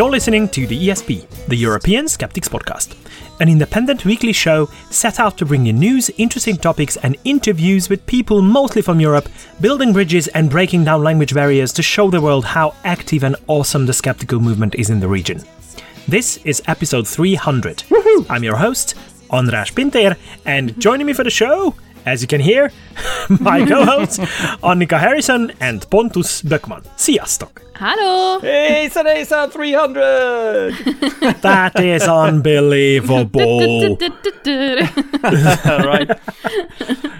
You're listening to the ESP, the European Skeptics Podcast, an independent weekly show set out to bring you news, interesting topics, and interviews with people mostly from Europe, building bridges and breaking down language barriers to show the world how active and awesome the skeptical movement is in the region. This is episode 300. I'm your host, András Pinter, and joining me for the show, as you can hear, my co-hosts, Annika Harrison and Pontus Böckman. Sziasztok! Hallo! Hejsan hejsan 300! That is unbelievable. right.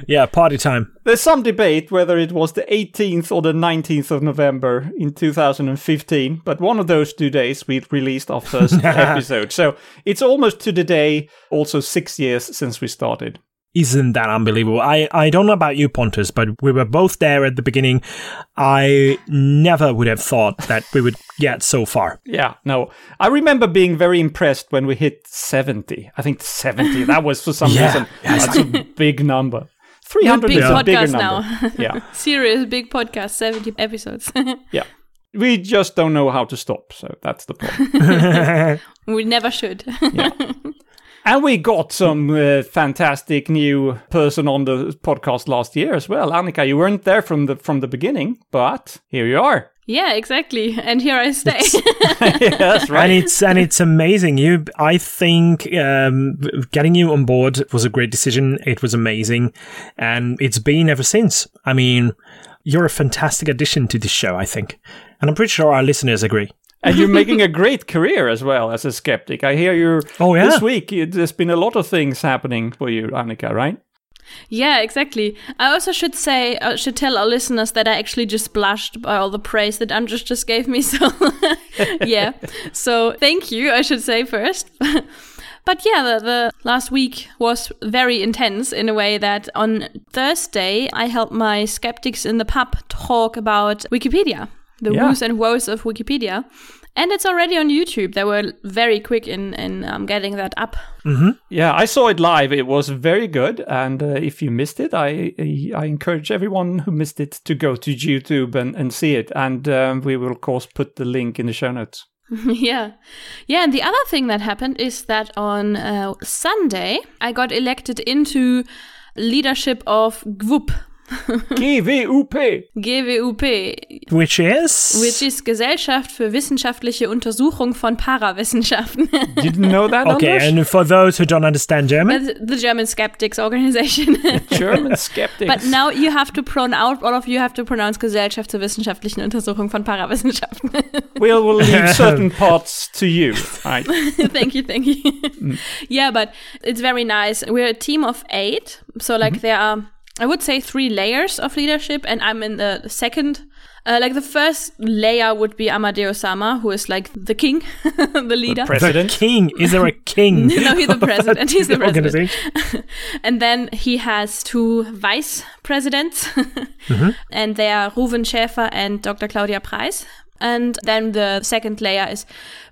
Yeah, party time. There's some debate whether it was the 18th or the 19th of November in 2015, but one of those two days we released our first episode. So it's almost to the day, also six years since we started. Isn't that unbelievable? I, I don't know about you, Pontus, but we were both there at the beginning. I never would have thought that we would get so far. Yeah, no. I remember being very impressed when we hit 70. I think 70, that was for some Yeah. reason, Yeah, that's a big number. 300 big is a bigger podcast number. now. yeah, Serious big podcast, 70 episodes. yeah. We just don't know how to stop, so that's the problem. we never should. And we got some uh, fantastic new person on the podcast last year as well. Annika, you weren't there from the from the beginning, but here you are. yeah, exactly. And here I stay. yes, And right. it's and it's amazing. You, I think, um, getting you on board was a great decision. It was amazing, and it's been ever since. I mean, you're a fantastic addition to this show. I think, and I'm pretty sure our listeners agree. And you're making a great career as well as a skeptic. I hear you. Oh, yeah. This week it, there's been a lot of things happening for you, Annika. Right? yeah, exactly. I also should say, I should tell our listeners that I actually just blushed by all the praise that Andras just gave me. So, yeah. So, thank you, I should say first. But yeah, the, the last week was very intense in a way that on Thursday I helped my skeptics in the pub talk about Wikipedia, the Yeah. woes and woes of Wikipedia. And it's already on YouTube. They were very quick in, in um, getting that up. Yeah, I saw it live. It was very good. And uh, if you missed it, I I encourage everyone who missed it to go to YouTube and, and see it. And um, we will of course put the link in the show notes. yeah. Yeah. And the other thing that happened is that on uh, Sunday, I got elected into leadership of GWUP, GWUP. GWUP, Which is which is Gesellschaft für wissenschaftliche Untersuchung von Parawissenschaften. Didn't know that. okay. Anders? And for those who don't understand German, the German skeptics organization. German skeptics. But now you have to pronounce, all of you have to pronounce Gesellschaft zur wissenschaftlichen Untersuchung von Parawissenschaften. we'll, we'll leave certain parts to you. Right. thank you, thank you. Yeah, but it's very nice. We're a team of eight. So, like, there are, I would say, three layers of leadership, and I'm in the second. Uh, like, the first layer would be Amardeo Sarma, who is like the king, the leader. the President. king is there a king? no, he's the president. He's the president. And then he has two vice presidents, and they are Rouven Schäfer and Dr. Claudia Preis. And then the second layer is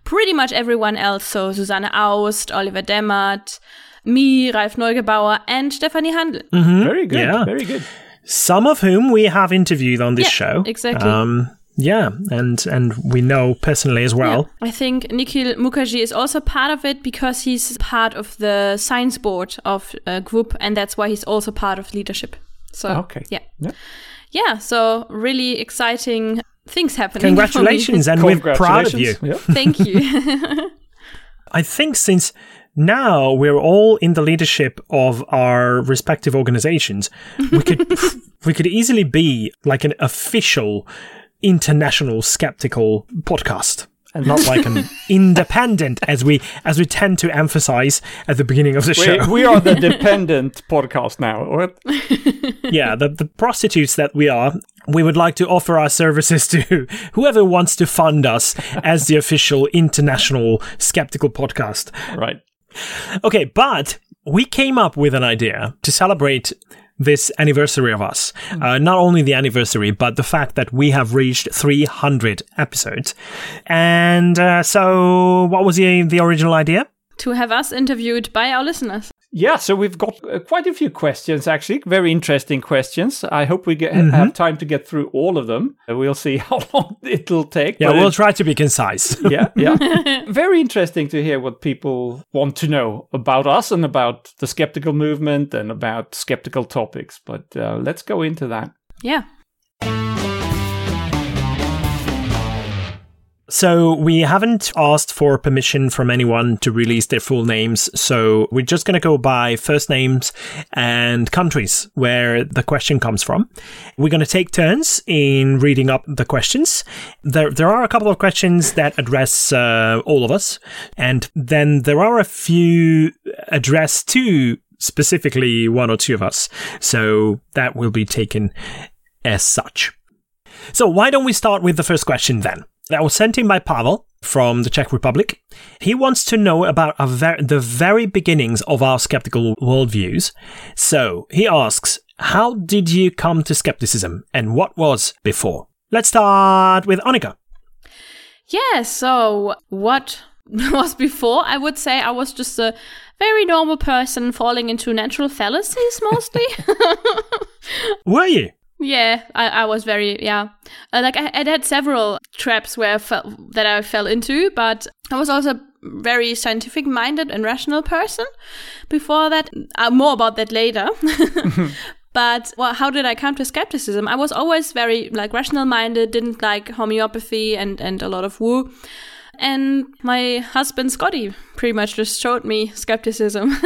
pretty much everyone else. So Susanne Aust, Oliver Demmert, me, Ralf Neugebauer, and Stephanie Handel. Very good. Yeah. Very good. Some of whom we have interviewed on this Yeah, show. exactly. Um, yeah, and and we know personally as well. I think Nikhil Mukherjee is also part of it because he's part of the science board of a group, and that's why he's also part of leadership. So Okay. yeah, Yeah. yeah. So really exciting things happening. for me. Congratulations, and we're proud of you. Yeah. Thank you. I think since now we're all in the leadership of our respective organizations, we could we could easily be like an official international skeptical podcast. And not like an independent, as we as we tend to emphasize at the beginning of the show. We, we are the dependent podcast now. Or yeah, the, the prostitutes that we are, we would like to offer our services to whoever wants to fund us as the official international skeptical podcast. right. Okay, but we came up with an idea to celebrate this anniversary of us. Uh, not only the anniversary, but the fact that we have reached 300 episodes. And uh, so, what was the, the original idea? to have us interviewed by our listeners. Yeah, so we've got uh, quite a few questions, actually, very interesting questions. I hope we get, mm-hmm. have time to get through all of them. Uh, we'll see how long it'll take. Yeah, we'll it, try to be concise. yeah, yeah. very interesting to hear what people want to know about us and about the skeptical movement and about skeptical topics. But uh, let's go into that. Yeah. So we haven't asked for permission from anyone to release their full names. So we're just going to go by first names and countries where the question comes from. We're going to take turns in reading up the questions. There, there are a couple of questions that address uh, all of us. And then there are a few addressed to specifically one or two of us. So that will be taken as such. So why don't we start with the first question then? That was sent in by Pavel from the Czech Republic. He wants to know about ver- the very beginnings of our skeptical worldviews. So he asks, How did you come to skepticism and what was before? Let's start with Annika. Yeah, so what was before? I would say I was just a very normal person falling into natural fallacies mostly. Were you? Yeah, I, I was very yeah. Uh, like I, I had several traps where I fell, that I fell into, but I was also very scientific minded and rational person before that. Uh, more about that later. but well, how did I come to skepticism? I was always very like rational minded, didn't like homeopathy and and a lot of woo. And my husband Scotty pretty much just showed me skepticism.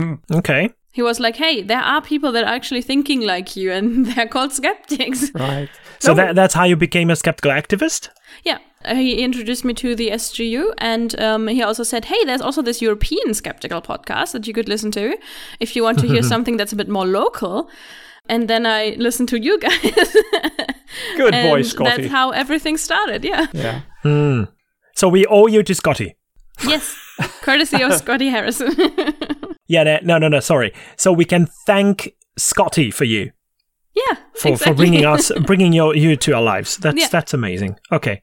okay he was like, "Hey, there are people that are actually thinking like you, and they're called skeptics." Right. So that, that's how you became a skeptical activist. Yeah, uh, he introduced me to the SGU, and um, he also said, "Hey, there's also this European skeptical podcast that you could listen to if you want to hear something that's a bit more local." And then I listened to you guys. Good boy, Scotty. That's how everything started. Yeah. Yeah. Mm. So we owe you to Scotty. Yes, courtesy of Scotty Harrison. Yeah, no, no, no, sorry. So we can thank Scotty for you. Yeah, for, exactly. for bringing us, bringing your you to our lives. That's yeah. that's amazing. Okay.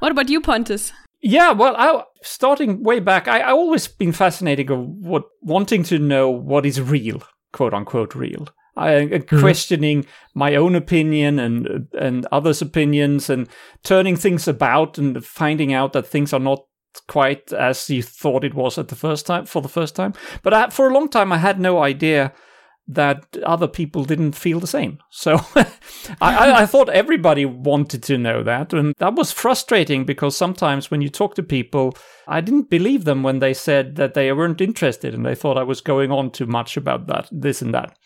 What about you, Pontus? Yeah, well, I, starting way back, I, I always been fascinated of what wanting to know what is real, quote unquote, real. I, mm-hmm. questioning my own opinion and and others' opinions, and turning things about and finding out that things are not quite as you thought it was at the first time for the first time. But I, for a long time, I had no idea that other people didn't feel the same. So I, I, thought everybody wanted to know that. And that was frustrating because sometimes when you talk to people, I didn't believe them when they said that they weren't interested and they thought I was going on too much about that, this and that.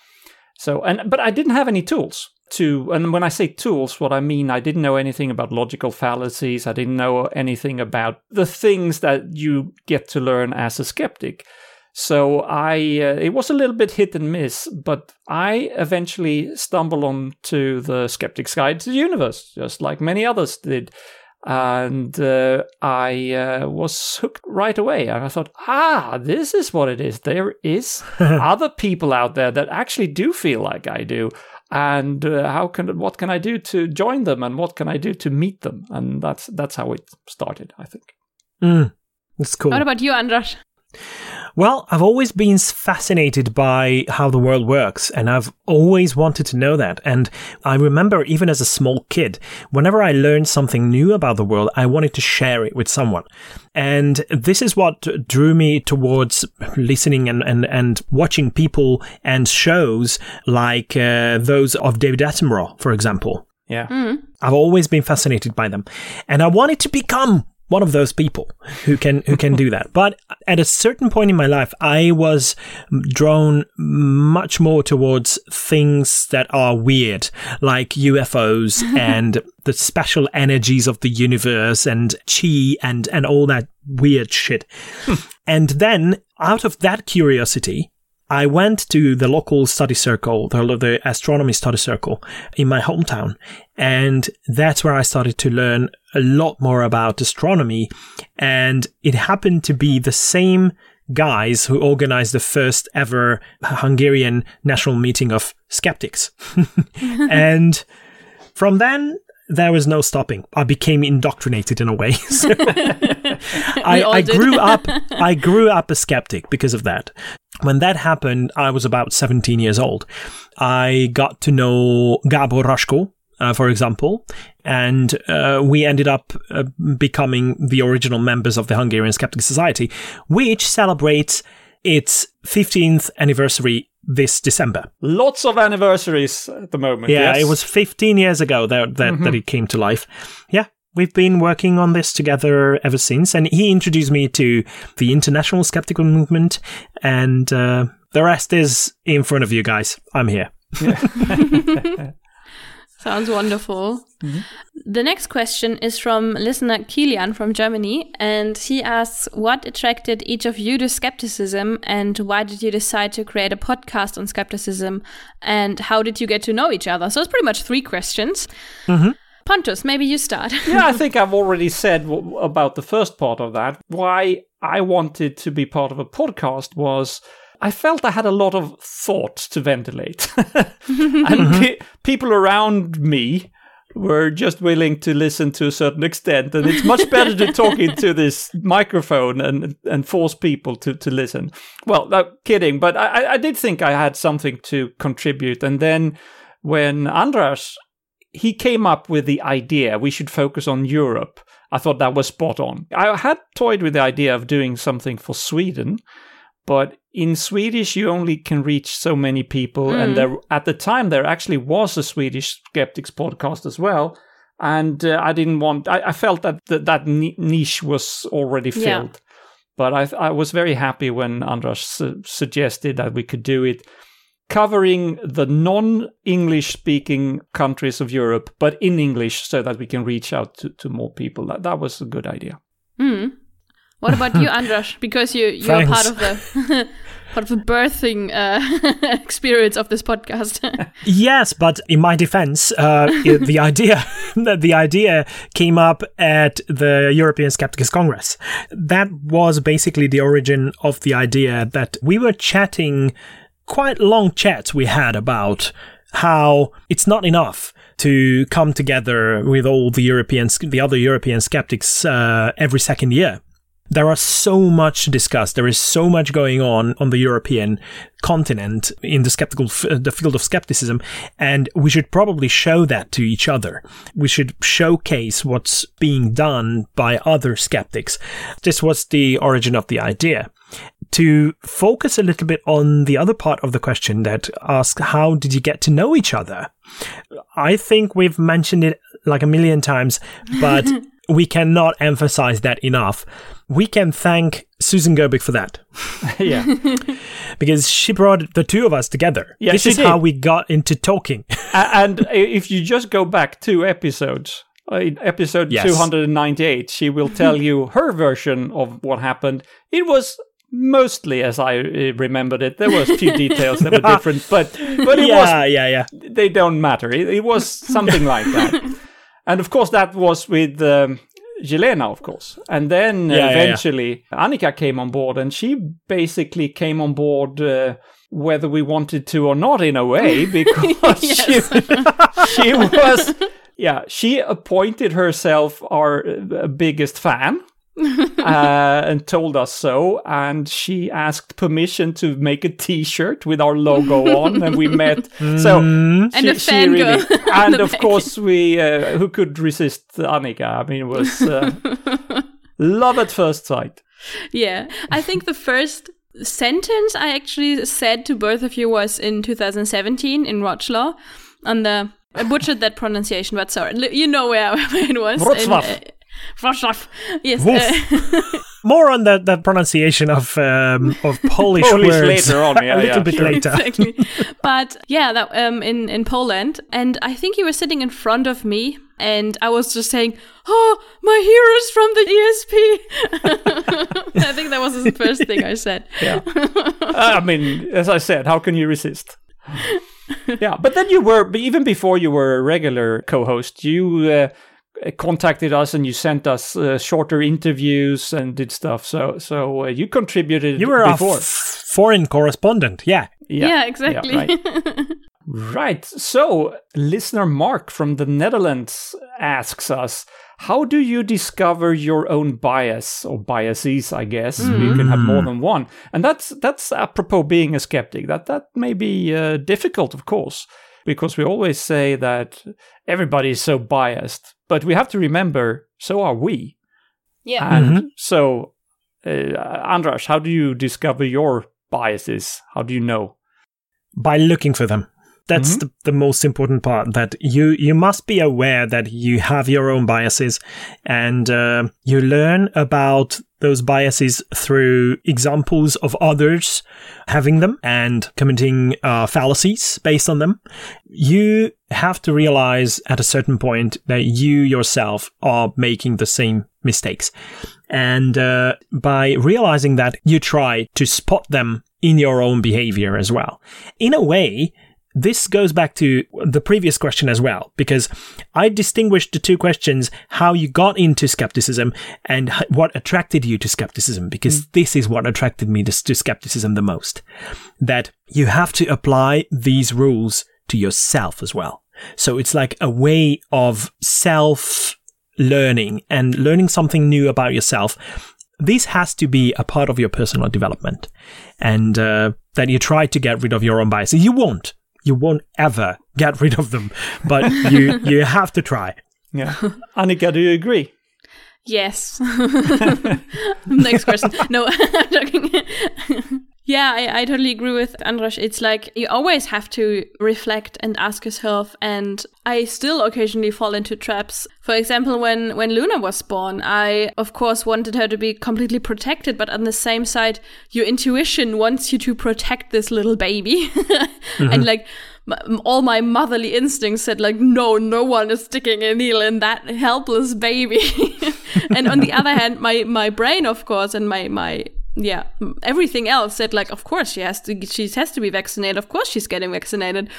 So, and, but I didn't have any tools to, and when I say tools, what I mean, I didn't know anything about logical fallacies. I didn't know anything about the things that you get to learn as a skeptic. So I, uh, it was a little bit hit and miss, but I eventually stumbled onto the Skeptic's Guide to the Universe, just like many others did. And uh, I uh, was hooked right away. And I thought, ah, this is what it is. There is other people out there that actually do feel like I do and uh, how can what can I do to join them and what can I do to meet them and that's that's how it started I think. Mm, that's cool. What about you, Andras? Well, I've always been fascinated by how the world works, and I've always wanted to know that. And I remember even as a small kid, whenever I learned something new about the world, I wanted to share it with someone. And this is what drew me towards listening and, and, and watching people and shows like uh, those of David Attenborough, for example. Yeah. Mm. I've always been fascinated by them. And I wanted to become one of those people who can who can do that. But at a certain point in my life, I was drawn much more towards things that are weird, like UFOs and the special energies of the universe and chi and and all that weird shit. Hmm. and then, out of that curiosity, I went to the local study circle, the, the astronomy study circle in my hometown. And that's where I started to learn a lot more about astronomy. And it happened to be the same guys who organized the first ever Hungarian national meeting of skeptics. and from then, there was no stopping. I became indoctrinated in a way. So I, I grew up. I grew up a skeptic because of that. When that happened, I was about 17 years old. I got to know Gabor Hraskó, uh, for example, and uh, we ended up uh, becoming the original members of the Hungarian Skeptic Society, which celebrates its 15th anniversary this December. Lots of anniversaries at the moment. Yeah, yes. it was 15 years ago that that, that it came to life. Yeah, we've been working on this together ever since, and he introduced me to the international skeptical movement, and uh, the rest is in front of you guys. I'm here. Sounds wonderful. The next question is from listener Kilian from Germany, and he asks, What attracted each of you to skepticism, and why did you decide to create a podcast on skepticism, and how did you get to know each other? So it's pretty much three questions. Pontus, maybe you start. yeah, I think I've already said w- about the first part of that. Why I wanted to be part of a podcast was I felt I had a lot of thoughts to ventilate. and mm-hmm. pe- people around me were just willing to listen to a certain extent. And it's much better to talk into this microphone and, and force people to, to listen. Well, no, kidding. But I, I did think I had something to contribute. And then when Andras he came up with the idea we should focus on Europe. I thought that was spot on. I had toyed with the idea of doing something for Sweden, but in Swedish you only can reach so many people, and there at the time there actually was a Swedish skeptics podcast as well. And uh, I didn't want. I, I felt that th- that niche was already Yeah. filled. But I, I was very happy when Andras su- suggested that we could do it covering the non-English speaking countries of Europe, but in English so that we can reach out to, to more people. That, that was a good idea. Hmm. What about you, Andras? Because you you're part of the part of the birthing uh, experience of this podcast. Yes, but in my defense, uh, the idea the idea came up at the European Skeptics Congress. That was basically the origin of the idea that we were chatting quite long chats we had about how it's not enough to come together with all the European the other European skeptics uh, every second year there are so much to discuss. There is so much going on on the European continent in the skeptical, f- uh, the field of skepticism, and we should probably show that to each other. We should showcase what's being done by other skeptics. This was the origin of the idea. To focus a little bit on the other part of the question that asks, how did you get to know each other? I think we've mentioned it like a million times, but we cannot emphasize that enough. We can thank Susan Gerbic for that yeah. because she brought the two of us together. Yeah, this she is did. how we got into talking. And if you just go back two episodes, uh, in episode Yes. 298, she will tell you her version of what happened. It was mostly as I uh, remembered it. There was a few details that were different, but but it was yeah, yeah, yeah. they don't matter. It, it was something like that. And of course, that was with um, Jelena, of course. And then Yeah, yeah, yeah. eventually, Annika came on board, and she basically came on board uh, whether we wanted to or not, in a way, because she, she was, yeah, she appointed herself our uh, biggest fan. uh, and told us so. And she asked permission to make a T-shirt with our logo on, and we met. So And a fangirl on and of back. course we uh, who could resist Annika? I mean, it was uh, love at first sight. yeah, I think the first sentence I actually said to both of you was in 2017 in Wroclaw on the. I butchered that pronunciation, but sorry, you know where, where it was. in, Wrocław. uh, Wrocław. Yes. Uh, More on the, the pronunciation of um, of Polish, Polish words later on, yeah, a little yeah, bit sure. later. exactly. But yeah, that um in in Poland, and I think you were sitting in front of me, and I was just saying, "Oh, my heroes from the ESP." I think that was the first thing I said. Yeah, I mean, as I said, how can you resist? yeah, but then you were but even before you were a regular co-host. You uh, contacted us and you sent us uh, shorter interviews and did stuff. So so uh, you contributed You were a before. f- foreign correspondent, yeah. Yeah, exactly. right. Right. So, listener Mark from the Netherlands asks us How do you discover your own bias or biases? I guess you can have more than one, and that's that's apropos being a skeptic. That that may be uh, difficult, of course, because we always say that everybody is so biased, but we have to remember so are we. Yeah. And so, uh, Andras, how do you discover your biases? How do you know? by looking for them. That's Mhm. the, the most important part. That you you must be aware that you have your own biases, and uh, you learn about those biases through examples of others having them and committing uh, fallacies based on them. You have to realize at a certain point that you yourself are making the same mistakes, and uh, by realizing that, you try to spot them in your own behavior as well. In a way, this goes back to the previous question as well, because I distinguished the two questions how you got into skepticism and what attracted you to skepticism, because this is what attracted me to, to skepticism the most. That you have to apply these rules to yourself as well. So it's like a way of self learning and learning something new about yourself. This has to be a part of your personal development and uh, that you try to get rid of your own biases. You won't. You won't ever get rid of them, but you you have to try. Yeah. Annika, do you agree? Yes. Next question. No, I'm joking. Yeah, I, I totally agree with Andras. It's like you always have to reflect and ask yourself. And I still occasionally fall into traps. For example, when, when Luna was born, I, of course, wanted her to be completely protected. But on the same side, your intuition wants you to protect this little baby. and mm-hmm. like, all my motherly instincts said like no no one is sticking a needle in that helpless baby and on the other hand my my brain of course and my my yeah everything else said like of course she has to she has to be vaccinated of course she's getting vaccinated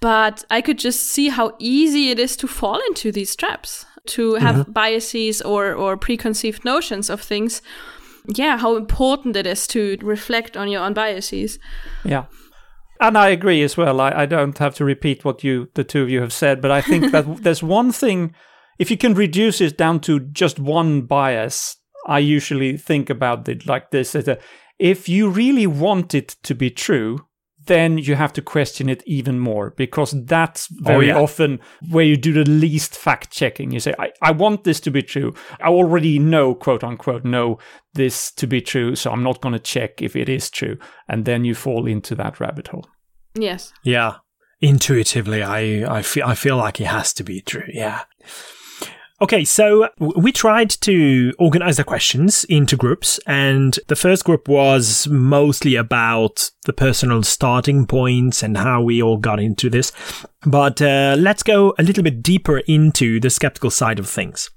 but i could just see how easy it is to fall into these traps to have mm-hmm. biases or or preconceived notions of things yeah how important it is to reflect on your own biases Yeah. And I agree as well. I, I don't have to repeat what you, the two of you, have said, but I think that there's one thing, if you can reduce it down to just one bias, I usually think about it like this: that, if you really want it to be true, then you have to question it even more because that's oh, very yeah. often where you do the least fact checking. You say, I, I want this to be true. I already know, quote unquote, know this to be true, so I'm not going to check if it is true. And then you fall into that rabbit hole. yes Yeah, intuitively, I I feel I feel like it has to be true. Yeah. Okay, so we tried to organize the questions into groups, and the first group was mostly about the personal starting points and how we all got into this. But uh, let's go a little bit deeper into the skeptical side of things.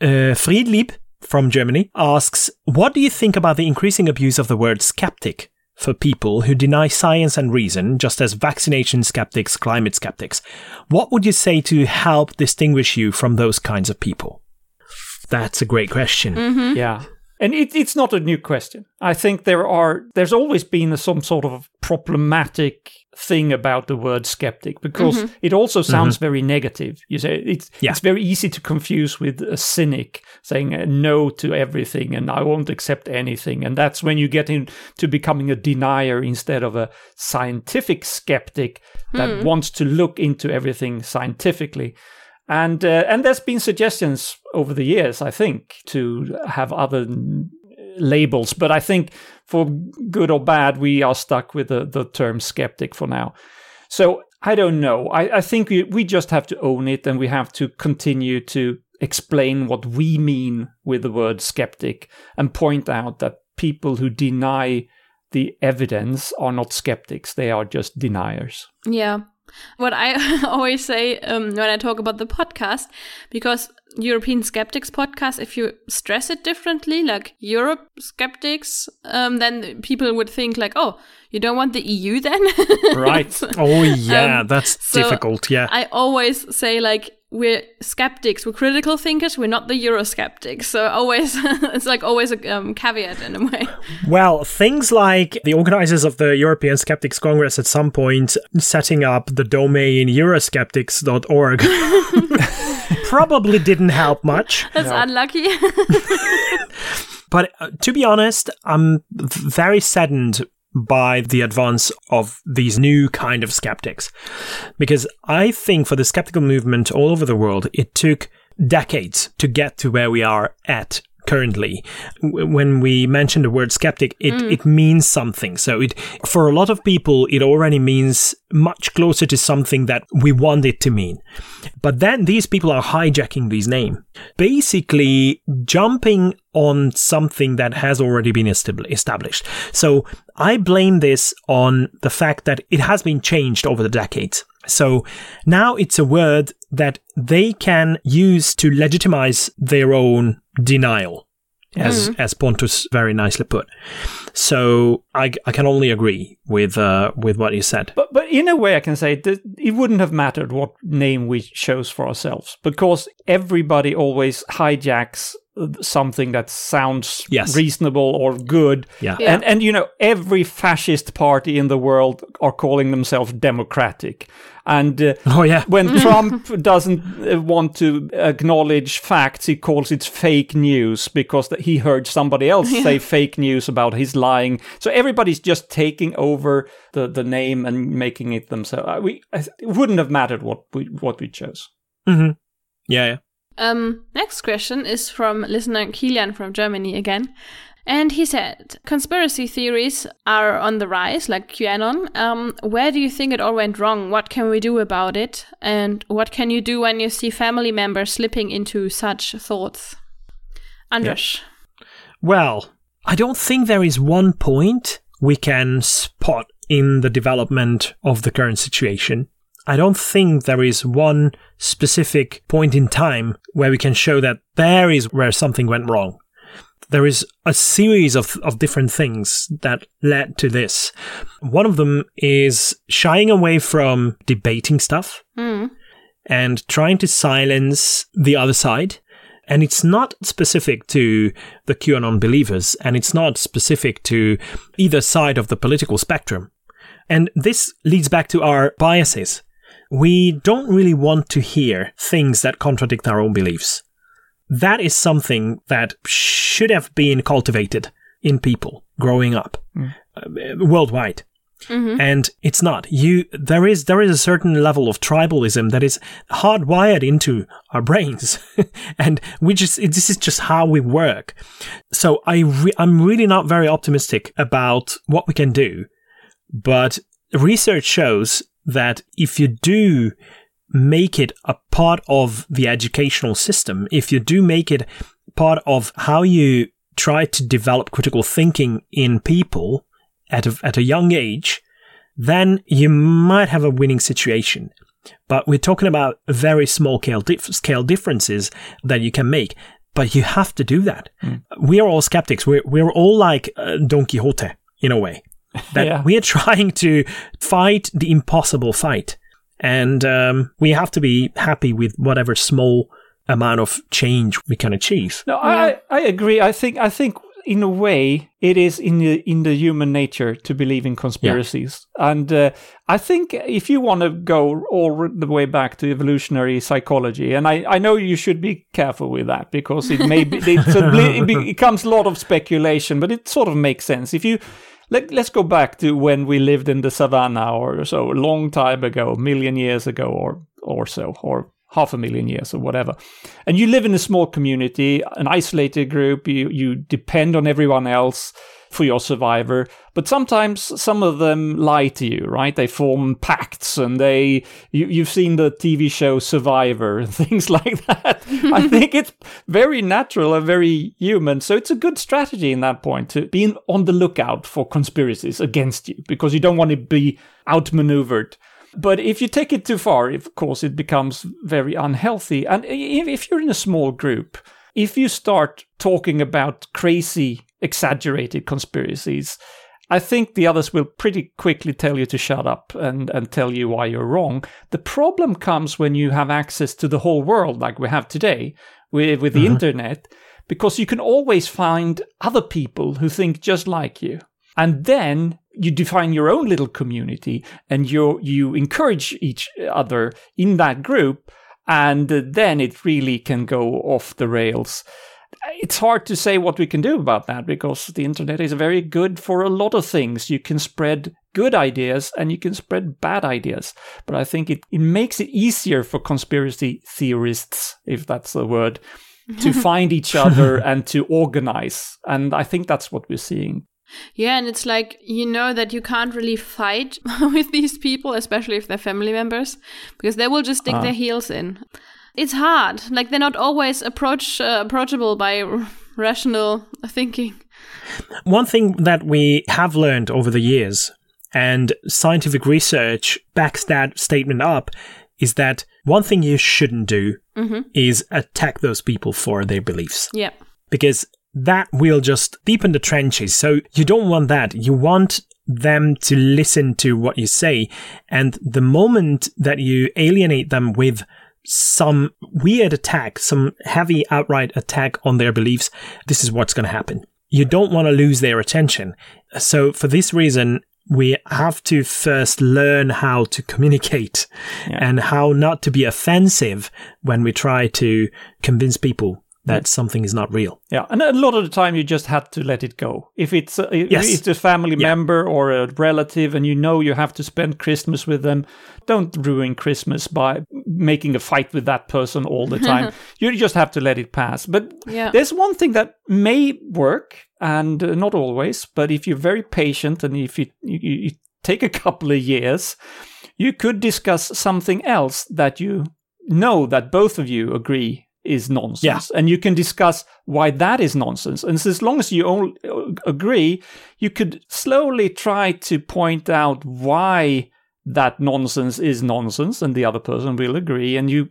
Uh, Friedlieb from Germany asks, What do you think about the increasing abuse of the word skeptic? For people who deny science and reason, just as vaccination skeptics, climate skeptics. What would you say to help distinguish you from those kinds of people? That's a great question. Mm-hmm. Yeah. And it, it's not a new question. I think there are there's always been a, some sort of problematic thing about the word skeptic because mm-hmm. it also mm-hmm. sounds very negative. You say it's Yeah. it's very easy to confuse with a cynic saying uh, no to everything and I won't accept anything. And that's when you get into becoming a denier instead of a scientific skeptic that hmm. wants to look into everything scientifically. And uh, and there's been suggestions over the years, I think, to have other labels, but I think for good or bad, we are stuck with the, the term skeptic for now. So I don't know. I, I think we, we just have to own it and we have to continue to explain what we mean with the word skeptic and point out that people who deny the evidence are not skeptics, they are just deniers. Yeah. What I always say um, when I talk about the podcast, because European Skeptics podcast, if you stress it differently, like Europe skeptics, um, then people would think like, oh, you don't want the EU then? Right. Oh, yeah, Um, that's so difficult. Yeah. I always say like we're skeptics, we're critical thinkers, we're not the Eurosceptics. So always, it's like always a um, caveat in a way. Well, things like the organizers of the European Skeptics Congress at some point setting up the domain euroskeptics.org probably didn't help much. That's unlucky. But uh, to be honest, I'm very saddened by the advance of these new kind of skeptics. Because I think for the skeptical movement all over the world, it took decades to get to where we are at currently. When we mention the word skeptic it, mm. it means something. So it for a lot of people it already means much closer to something that we want it to mean. But then these people are hijacking these name basically jumping on something that has already been established. So i blame this on the fact that it has been changed over the decades. So now it's a word that they can use to legitimize their own denial, as mm. as Pontus very nicely put. So I, I can only agree with uh, with what you said. But but in a way, I can say that it wouldn't have mattered what name we chose for ourselves because everybody always hijacks something that sounds yes. reasonable or good. Yeah. yeah. And and you know every fascist party in the world are calling themselves democratic. And uh, oh yeah, when Trump doesn't uh, want to acknowledge facts, he calls it fake news because he heard somebody else yeah. say fake news about his lying. So everybody's just taking over the, the name and making it themselves. Uh, we it wouldn't have mattered what we what we chose. Mm-hmm. Yeah, yeah. Um, next question is from listener Kilian from Germany again. And he said, conspiracy theories are on the rise, like QAnon. Um, where do you think it all went wrong? What can we do about it? And what can you do when you see family members slipping into such thoughts? Andras. Yeah. Well, I don't think there is one point we can spot in the development of the current situation. I don't think there is one specific point in time where we can show that there is where something went wrong. There is a series of, of different things that led to this. One of them is shying away from debating stuff mm. and trying to silence the other side. And it's not specific to the QAnon believers, and it's not specific to either side of the political spectrum. And this leads back to our biases we don't really want to hear things that contradict our own beliefs. That is something that should have been cultivated in people growing up mm. uh, worldwide. Mm-hmm. And it's not. You there is there is a certain level of tribalism that is hardwired into our brains, and we just this is just how we work. So I re- I'm really not very optimistic about what we can do, but research shows that if you do make it a part of the educational system, if you do make it part of how you try to develop critical thinking in people at a, at a young age, then you might have a winning situation. But we're talking about very small scale, dif- scale differences that you can make. But you have to do that. Mm. We are all skeptics. We're, we're all like uh, Don Quixote in a way that yeah. we are trying to fight the impossible fight. And um, we have to be happy with whatever small amount of change we can achieve. No, I, I agree. I think I think in a way it is in the in the human nature to believe in conspiracies, yeah. and uh, I think if you want to go all the way back to evolutionary psychology, and I, I know you should be careful with that because it may be it becomes a lot of speculation, but it sort of makes sense if you let, let's go back to when we lived in the savannah or so, a long time ago, million years ago or, or so, or half a million years or whatever. And you live in a small community, an isolated group, you, you depend on everyone else for your survivor. But sometimes some of them lie to you, right? They form pacts and they, you, you've seen the TV show Survivor and things like that. I think it's very natural and very human. So it's a good strategy in that point to be on the lookout for conspiracies against you because you don't want to be outmaneuvered. But if you take it too far, of course, it becomes very unhealthy. And if you're in a small group, if you start talking about crazy, exaggerated conspiracies, I think the others will pretty quickly tell you to shut up and, and tell you why you're wrong. The problem comes when you have access to the whole world like we have today with, with the Mhm. internet, because you can always find other people who think just like you. And then you define your own little community and you you encourage each other in that group and then it really can go off the rails it's hard to say what we can do about that because the internet is very good for a lot of things you can spread good ideas and you can spread bad ideas but i think it, it makes it easier for conspiracy theorists if that's the word to find each other and to organize and i think that's what we're seeing Yeah, and it's like you know that you can't really fight with these people, especially if they're family members, because they will just dig Ah. their heels in. It's hard. Like they're not always approach uh, approachable by r- rational thinking. One thing that we have learned over the years, and scientific research backs that statement up, is that one thing you shouldn't do hmm is attack those people for their beliefs. Yeah. because that will just deepen the trenches. So you don't want that. You want them to listen to what you say. And the moment that you alienate them with some weird attack, some heavy outright attack on their beliefs, this is what's going to happen. You don't want to lose their attention. So for this reason, we have to first learn how to communicate Yeah. and how not to be offensive when we try to convince people that something is not real. Yeah, and a lot of the time you just had to let it go. If it's a, if it's a family Yeah. member or a relative, and you know you have to spend Christmas with them, don't ruin Christmas by making a fight with that person all the time. you just have to let it pass. But Yeah. there's one thing that may work, and uh, not always. But if you're very patient and if you, you, you take a couple of years, you could discuss something else that you know that both of you agree is nonsense. And you can discuss why that is nonsense. And so as long as you all uh, agree, you could slowly try to point out why that nonsense is nonsense and the other person will agree. And you,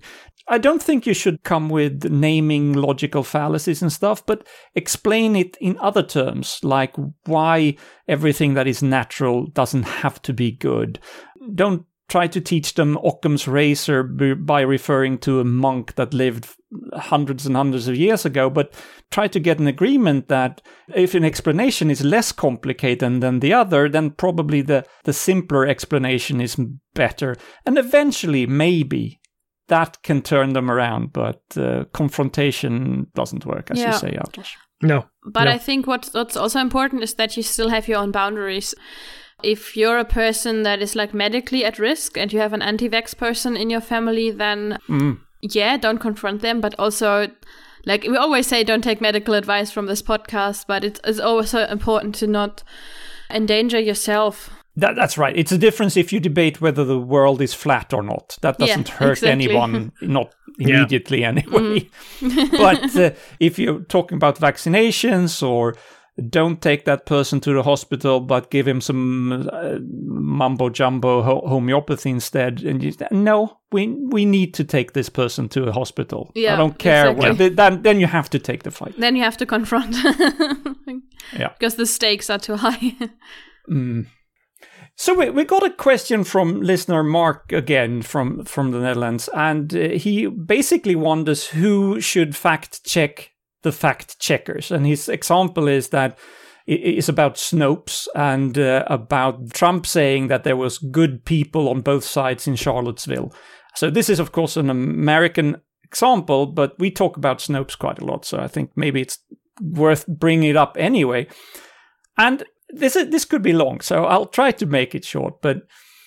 I don't think you should come with naming logical fallacies and stuff, but explain it in other terms, like why everything that is natural doesn't have to be good. Don't try to teach them Occam's razor by referring to a monk that lived hundreds and hundreds of years ago, but try to get an agreement that if an explanation is less complicated than the other, then probably the, the simpler explanation is better. And eventually, maybe that can turn them around, but uh, confrontation doesn't work, as Yeah. you say, Outlash. No. But No. I think what's, what's also important is that you still have your own boundaries. If you're a person that is like medically at risk and you have an anti-vax person in your family, then Mm. yeah, don't confront them. But also, like we always say, don't take medical advice from this podcast. But it's, it's also important to not endanger yourself. That, that's right. It's a difference if you debate whether the world is flat or not. That doesn't hurt exactly. anyone, not Yeah. immediately anyway. but uh, if you're talking about vaccinations or don't take that person to the hospital, but give him some uh, mumbo jumbo ho- homeopathy instead, and you no, we we need to take this person to a hospital. Yeah, I don't care. exactly. Then then you have to take the fight. Then you have to confront. Yeah. Because the stakes are too high. Mm. So we, we got a question from listener Mark again from from the Netherlands, and uh, he basically wonders who should fact check the fact checkers. And his example is that is about Snopes and uh, about Trump saying that there was good people on both sides in Charlottesville. So this is of course an American example, but we talk about Snopes quite a lot, so I think maybe it's worth bringing it up anyway. And this is, this could be long, so I'll try to make it short. But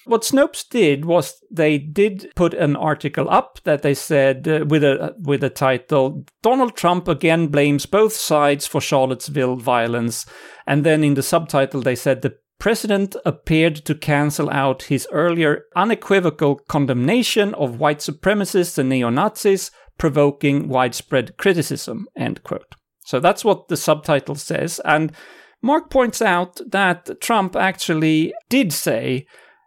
what Snopes did was they did put an article up that they said uh, with a with a title Donald Trump again blames both sides for Charlottesville violence, and then in the subtitle they said the president appeared to cancel out his earlier unequivocal condemnation of white supremacists and neo Nazis, provoking widespread criticism. End quote. So that's what the subtitle says, and Mark points out that Trump actually did say,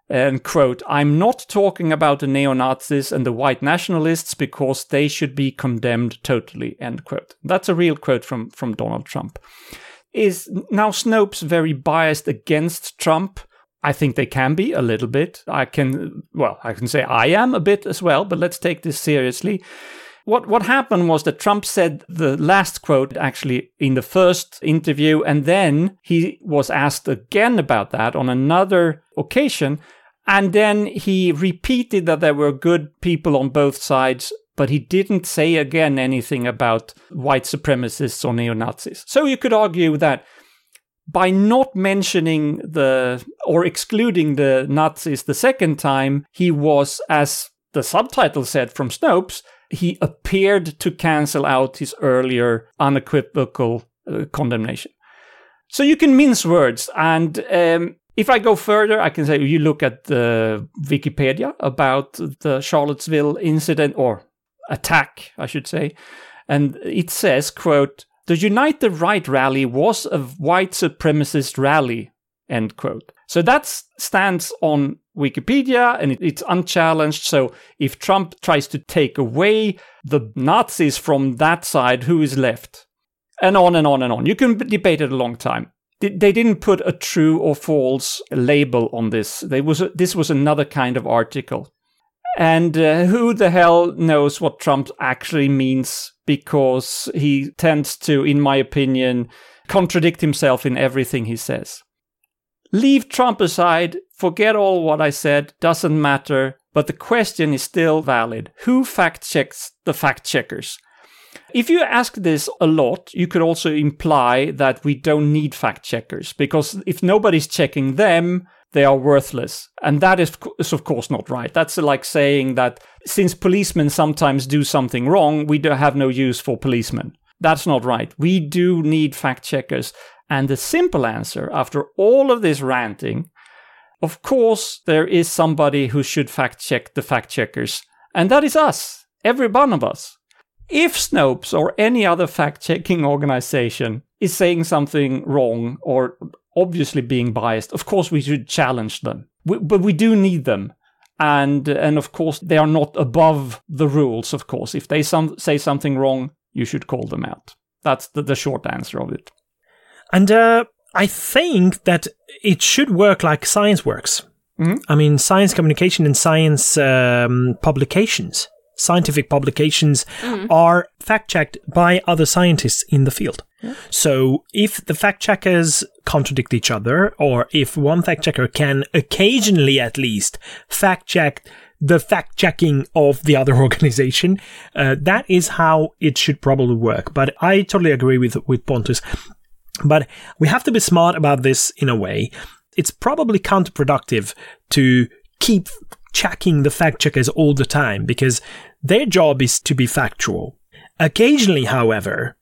and quote, I'm not talking about the neo Nazis and the white nationalists because they should be condemned totally, end quote. That's a real quote from, from Donald Trump. is now Snopes very biased against Trump? I think they can be a little bit. I can, well, I can say I am a bit as well, but let's take this seriously. What, what happened was that Trump said the last quote actually in the first interview, and then he was asked again about that on another occasion. And then he repeated that there were good people on both sides, but he didn't say again anything about white supremacists or neo Nazis. So you could argue that by not mentioning the or excluding the Nazis the second time, he was, as the subtitle said from Snopes, he appeared to cancel out his earlier unequivocal uh, condemnation. So you can mince words, and um, if I go further, I can say you look at the Wikipedia about the Charlottesville incident or attack, I should say, and it says, "quote The Unite the Right rally was a white supremacist rally." End quote. So that stands on Wikipedia and it's unchallenged. So if Trump tries to take away the Nazis from that side, who is left? And on and on and on. You can debate it a long time. They didn't put a true or false label on this. They was a, this was another kind of article. And uh, who the hell knows what Trump actually means because he tends to, in my opinion, contradict himself in everything he says. Leave Trump aside, forget all what I said, doesn't matter, but the question is still valid. Who fact checks the fact checkers? If you ask this a lot, you could also imply that we don't need fact checkers because if nobody's checking them, they are worthless. And that is, is, of course, not right. That's like saying that since policemen sometimes do something wrong, we have no use for policemen. That's not right. We do need fact checkers. And the simple answer, after all of this ranting, of course, there is somebody who should fact check the fact checkers, and that is us, every one of us. If Snopes or any other fact checking organization is saying something wrong or obviously being biased, of course we should challenge them. We, but we do need them. And, and of course, they are not above the rules, of course. If they some, say something wrong, you should call them out. That's the, the short answer of it. And uh, I think that it should work like science works. Mm-hmm. I mean, science communication and science um, publications, scientific publications, mm-hmm. are fact checked by other scientists in the field. Yeah. So if the fact checkers contradict each other, or if one fact checker can occasionally at least fact check the fact checking of the other organization, uh, that is how it should probably work. But I totally agree with, with Pontus. But we have to be smart about this in a way. It's probably counterproductive to keep checking the fact checkers all the time because their job is to be factual. Occasionally, however,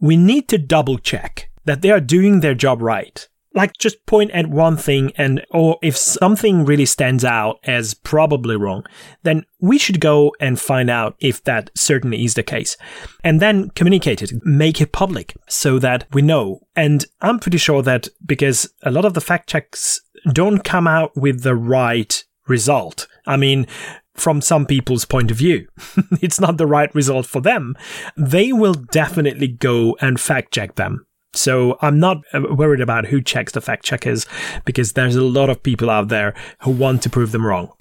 we need to double check that they are doing their job right like just point at one thing and or if something really stands out as probably wrong then we should go and find out if that certainly is the case and then communicate it make it public so that we know and i'm pretty sure that because a lot of the fact checks don't come out with the right result i mean from some people's point of view. it's not the right result for them. They will definitely go and fact check them so I'm not uh, worried about who checks the fact checkers because there's a lot of people out there who want to prove them wrong.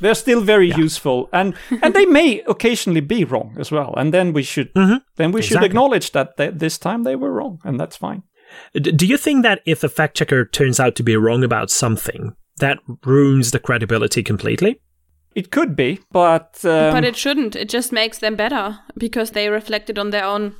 They're still very yeah. useful, and and they may occasionally be wrong as well. And then we should mm-hmm. then we exactly. should acknowledge that they, this time they were wrong, and that's fine. Do you think that if a fact checker turns out to be wrong about something, that ruins the credibility completely? It could be, but um, but it shouldn't. It just makes them better because they reflected on their own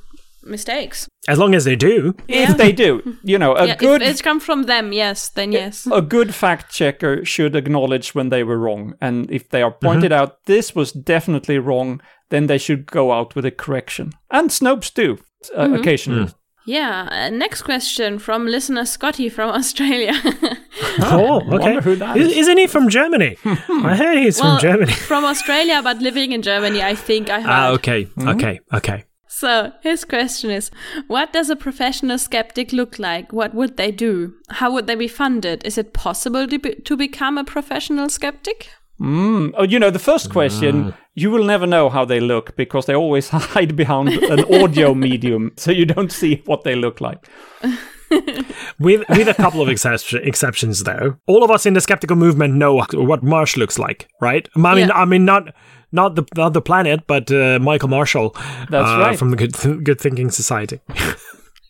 mistakes. As long as they do. If they do. You know, a yeah, good. If it's come from them, yes, then yes. A good fact checker should acknowledge when they were wrong. And if they are pointed mm-hmm. out, this was definitely wrong, then they should go out with a correction. And Snopes do, uh, mm-hmm. occasionally. Mm. Yeah. Uh, next question from listener Scotty from Australia. oh, okay. Who that is. Isn't he from Germany? I heard he's well, from Germany. from Australia, but living in Germany, I think I ah, heard. Ah, okay, mm-hmm. okay, okay. So his question is What does a professional skeptic look like? What would they do? How would they be funded? Is it possible to, be, to become a professional skeptic? Mm. Oh, you know, the first question, mm. you will never know how they look because they always hide behind an audio medium, so you don't see what they look like. with with a couple of excep- exceptions though. All of us in the skeptical movement know what Marsh looks like, right? I mean, Yeah. I mean not not the not the planet, but uh, Michael Marshall. That's uh, right. from the Good Th- Good Thinking Society.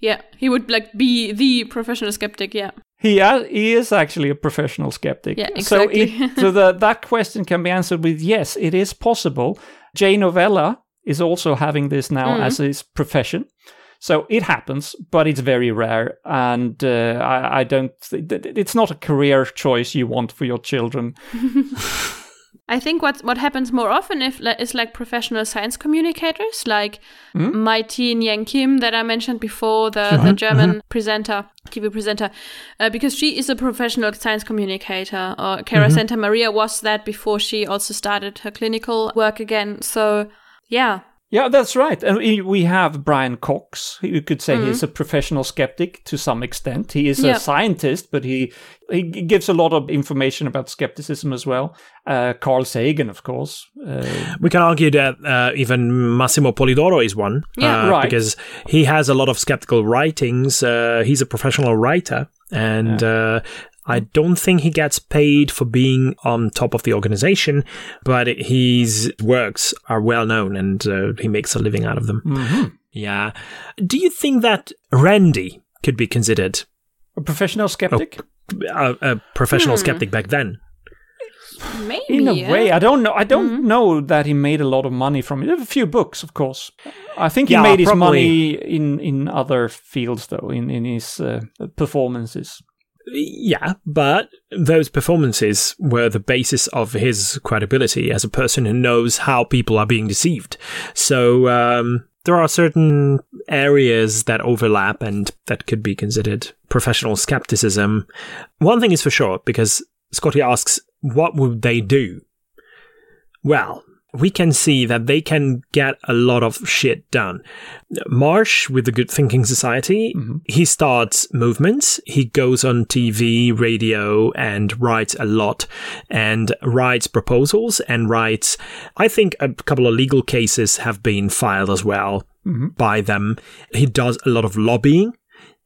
Yeah, he would like be the professional skeptic. Yeah. He uh, he is actually a professional skeptic. Yeah, So, exactly. it, so the, that question can be answered with yes, it is possible. Jay Novella is also having this now Mm-hmm. as his profession. So it happens, but it's very rare, and uh, I, I don't. Th- th- it's not a career choice you want for your children. I think what what happens more often if is like professional science communicators, like Hmm? Mai Thi Nguyen-Kim that I mentioned before, the, the German presenter, TV presenter, uh, because she is a professional science communicator. Or Cara Santa Maria was that before she also started her clinical work again. So yeah, Yeah, that's right. And we- we have Brian Cox. You could say Mm-hmm. he's a professional skeptic to some extent. He is Yeah. a scientist, but he he gives a lot of information about skepticism as well. Uh, Carl Sagan, of course. Uh, We can argue that uh, even Massimo Polidoro is one, Yeah. uh, Right. because he has a lot of skeptical writings. Uh, he's a professional writer, and uh, I don't think he gets paid for being on top of the organization, but his works are well known, and uh, he makes a living out of them. Yeah. Do you think that Randi could be considered a professional skeptic. a, a professional skeptic back then? maybe In a yeah. way, I don't know. I don't Mm-hmm. know that he made a lot of money from it. A few books, of course. I think he Yeah, made his money in in other fields, though, in in his uh, performances. Yeah, but those performances were the basis of his credibility as a person who knows how people are being deceived. So um, there are certain areas that overlap and that could be considered professional skepticism. One thing is for sure, because Scotty asks, what would they do? Well, we can see that they can get a lot of shit done. Marsh, with the Good Thinking Society, mm-hmm. he starts movements. He goes on TV, radio, and writes a lot and writes proposals and writes, I think a couple of legal cases have been filed as well mm-hmm. by them. He does a lot of lobbying.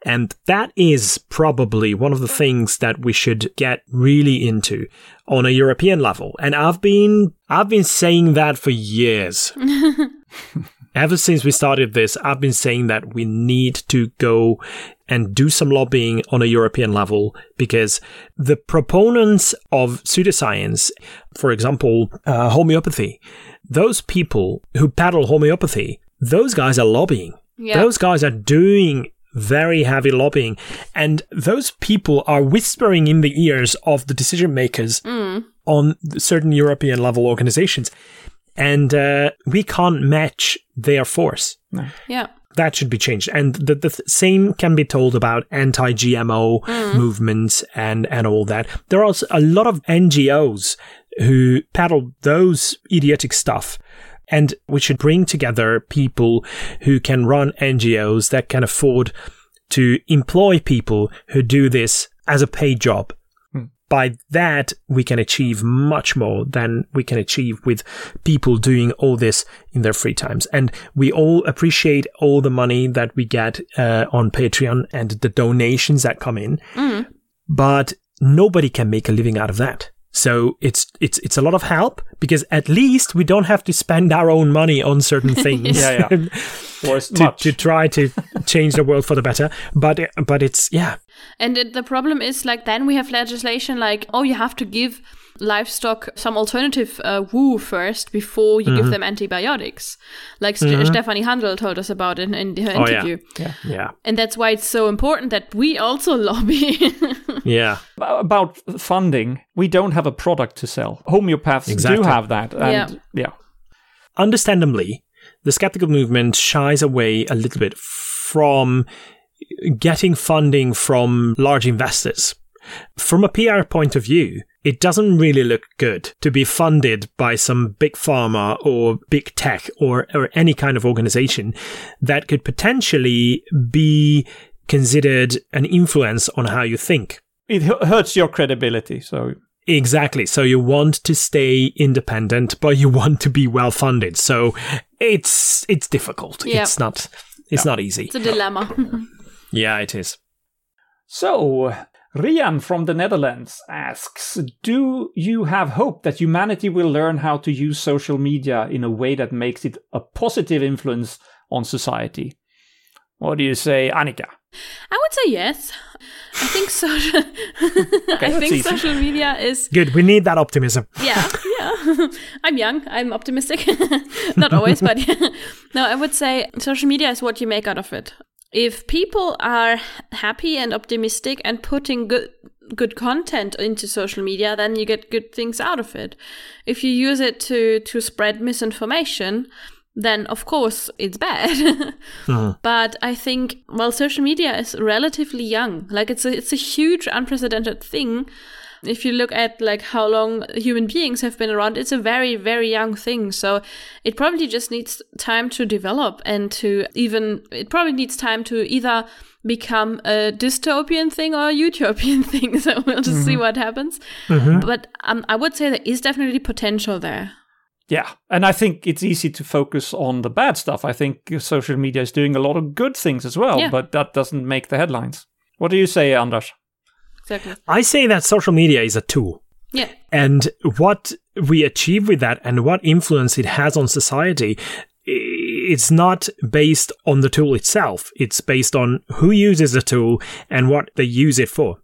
And that is probably one of the things that we should get really into on a European level. And I've been I've been saying that for years. Ever since we started this, I've been saying that we need to go and do some lobbying on a European level because the proponents of pseudoscience, for example, uh, homeopathy, those people who peddle homeopathy, those guys are lobbying. Yeah. Those guys are doing very heavy lobbying, and those people are whispering in the ears of the decision makers on certain European level organizations, and uh, we can't match their force. yeah. That should be changed, and the, the th- same can be told about anti-GMO movements and and all that. There are a lot of NGOs who peddle those idiotic stuff. And we should bring together people who can run NGOs that can afford to employ people who do this as a paid job. By that, we can achieve much more than we can achieve with people doing all this in their free times. And we all appreciate all the money that we get uh, on Patreon and the donations that come in but nobody can make a living out of that. So it's it's it's a lot of help because at least we don't have to spend our own money on certain things. Yeah, yeah. To, to try to change the world for the better, but but it's yeah, And it, the problem is like then we have legislation like oh you have to give livestock some alternative uh, woo first before you Mm-hmm. give them antibiotics. Like St- Stephanie Handel told us about in, in her Oh, yeah. interview. yeah, And that's why it's so important that we also lobby. Yeah. About funding, we don't have a product to sell. Homeopaths do have that. And Yeah. yeah. Understandably, the skeptical movement shies away a little bit from getting funding from large investors. From a PR point of view, it doesn't really look good to be funded by some big pharma or big tech or, or any kind of organization that could potentially be considered an influence on how you think. It hurts your credibility. So Exactly. So you want to stay independent, but you want to be well funded. So it's it's difficult. Yeah. It's not it's not easy. it's a dilemma. Yeah, it is. So, Rian from the Netherlands asks Do you have hope that humanity will learn how to use social media in a way that makes it a positive influence on society? What do you say, Annika? I would say yes. I think social. I think easy. social media is Good. We need that optimism. yeah, yeah. I'm young. I'm optimistic. Not always, but yeah. no, I would say social media is what you make out of it. If people are happy and optimistic and putting good good content into social media, then you get good things out of it. If you use it to to spread misinformation, then of course it's bad. Mm-hmm. But I think well, social media is relatively young. Like it's a it's a huge unprecedented thing. If you look at like how long human beings have been around, it's a very very young thing. So it probably just needs time to develop and to even it probably needs time to either become a dystopian thing or a utopian thing. So we'll just see mm-hmm. what happens. Mm-hmm. But um, I would say there is definitely potential there. Yeah, and I think it's easy to focus on the bad stuff. I think social media is doing a lot of good things as well, Yeah. but that doesn't make the headlines. What do you say, Anders? Exactly. I say that social media is a tool. Yeah. And what we achieve with that and what influence it has on society, it's not based on the tool itself. It's based on who uses the tool and what they use it for.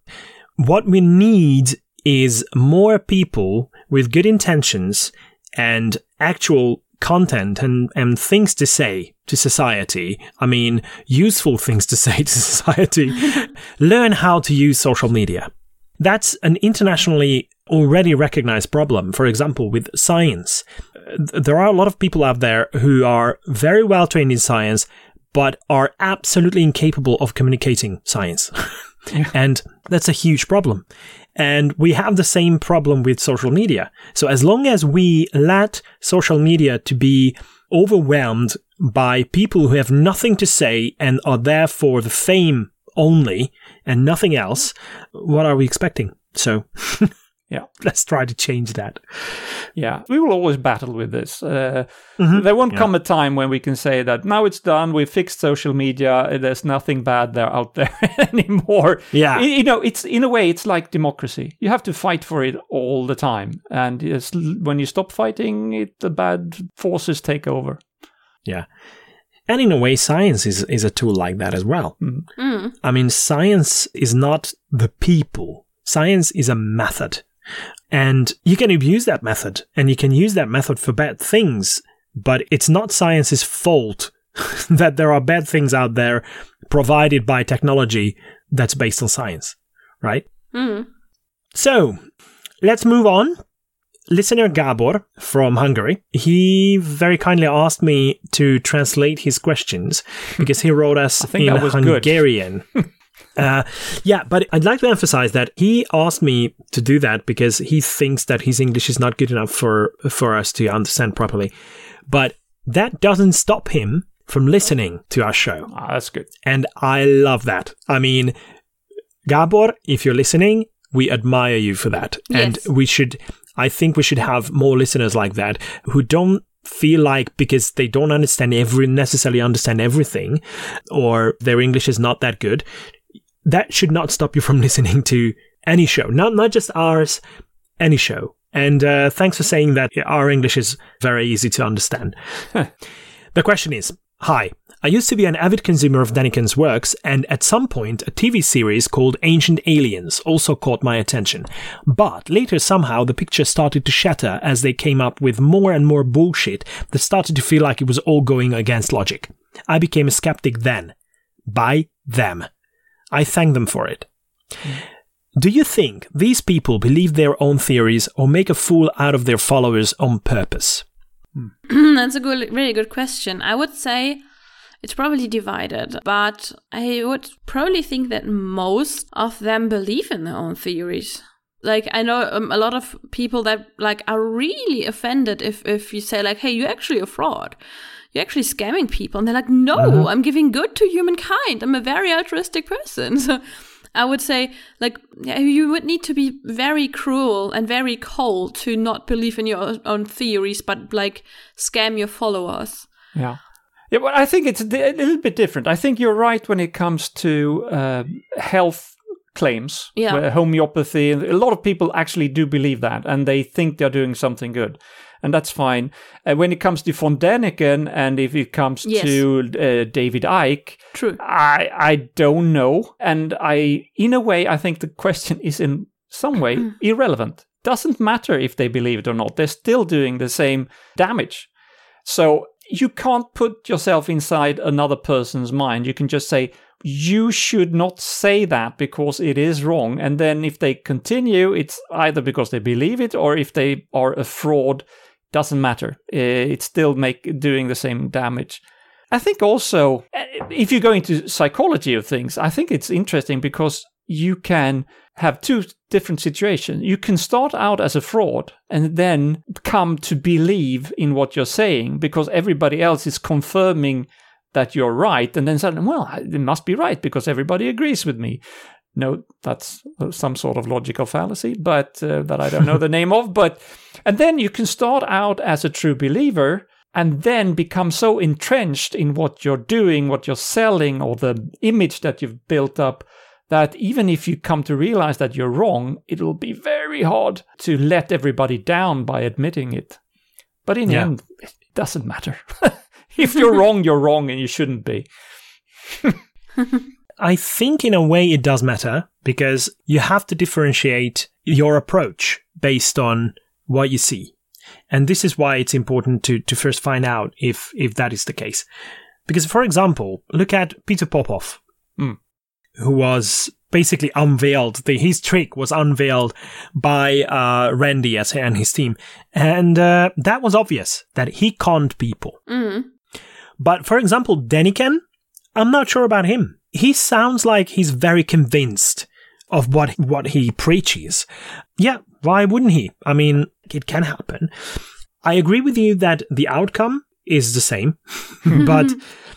What we need is more people with good intentions and actual content and, and things to say to society. I mean, useful things to say to society. Learn how to use social media. That's an internationally already recognized problem. For example, with science, there are a lot of people out there who are very well trained in science, but are absolutely incapable of communicating science. and that's a huge problem. And we have the same problem with social media. So as long as we let social media to be overwhelmed by people who have nothing to say and are there for the fame only and nothing else, what are we expecting? So Yeah. let's try to change that. Yeah, we will always battle with this. Uh, Mm-hmm. There won't come a time when we can say that now it's done. We fixed social media. There's nothing bad there out there anymore. Yeah. You know, it's in a way it's like democracy. You have to fight for it all the time, and it's, when you stop fighting, it the bad forces take over. Yeah. And in a way, science is, is a tool like that as well. Mm. I mean, science is not the people. Science is a method. And you can abuse that method and you can use that method for bad things, but it's not science's fault that there are bad things out there provided by technology that's based on science, right? Mm. So let's move on. Listener Gabor from Hungary, he very kindly asked me to translate his questions because he wrote us think in that was good. Hungarian. uh, yeah, but I'd like to emphasize that he asked me to do that because he thinks that his English is not good enough for for us to understand properly. But that doesn't stop him from listening to our show. Ah, that's good. And I love that. I mean, Gabor, if you're listening, we admire you for that. Yes. And we should, I think we should have more listeners like that who don't feel like because they don't understand every, necessarily understand everything or their English is not that good. That should not stop you from listening to any show, not, not just ours, any show. And uh, thanks for saying that our English is very easy to understand. The question is Hi, I used to be an avid consumer of Daniken's works, and at some point, a TV series called Ancient Aliens also caught my attention. But later, somehow, the picture started to shatter as they came up with more and more bullshit that started to feel like it was all going against logic. I became a skeptic then. By them. I thank them for it. Do you think these people believe their own theories or make a fool out of their followers on purpose? That's a good, very good question. I would say it's probably divided, but I would probably think that most of them believe in their own theories. Like I know um, a lot of people that like are really offended if if you say like, "Hey, you're actually a fraud. You're actually scamming people," and they're like, "No, I'm giving good to humankind. I'm a very altruistic person." So I would say, like, yeah, you would need to be very cruel and very cold to not believe in your own theories, but like scam your followers. Yeah. Yeah, but I think it's a little bit different. I think you're right when it comes to uh, health claims. Yeah. homeopathy. A lot of people actually do believe that, and they think they're doing something good, and that's fine. Uh, when it comes to von Däniken, and if it comes Yes. to uh, David Icke, True. I I don't know, and I in a way I think the question is in some way irrelevant. Doesn't matter if they believe it or not. They're still doing the same damage. So you can't put yourself inside another person's mind. You can just say you should not say that because it is wrong. And then if they continue, it's either because they believe it or if they are a fraud. Doesn't matter. Uh, It's still make doing the same damage. I think also, uh, if you go into psychology of things, I think it's interesting because you can have two different situations. You can start out as a fraud and then come to believe in what you're saying because everybody else is confirming that you're right. And then suddenly, well, it must be right because everybody agrees with me. No, that's some sort of logical fallacy, but uh, that I don't know the name of. But and then you can start out as a true believer and then become so entrenched in what you're doing, what you're selling, or the image that you've built up that even if you come to realize that you're wrong, it will be very hard to let everybody down by admitting it. But in the end, it doesn't matter. if you're wrong, you're wrong and you shouldn't be. I think in a way it does matter because you have to differentiate your approach based on what you see. And this is why it's important to, to first find out if, if that is the case. Because, for example, look at Peter Popoff, Mm. who was basically unveiled. The, his trick was unveiled by uh, Randi and his team. And uh, that was obvious that he conned people. hmm But for example, Däniken, I'm not sure about him. He sounds like he's very convinced of what what he preaches. Yeah, why wouldn't he? I mean, it can happen. I agree with you that the outcome is the same, but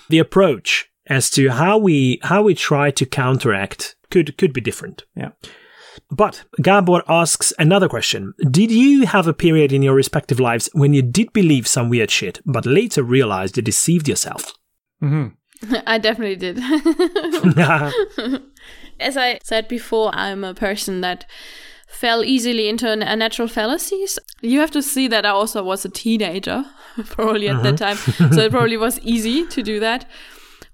the approach as to how we how we try to counteract could could be different. Yeah. But Gabor asks another question. Did you have a period in your respective lives when you did believe some weird shit, but later realized you deceived yourself? hmm I definitely did. As I said before, I'm a person that fell easily into a natural fallacies. You have to see that I also was a teenager, probably at that mm-hmm. time. so it probably was easy to do that.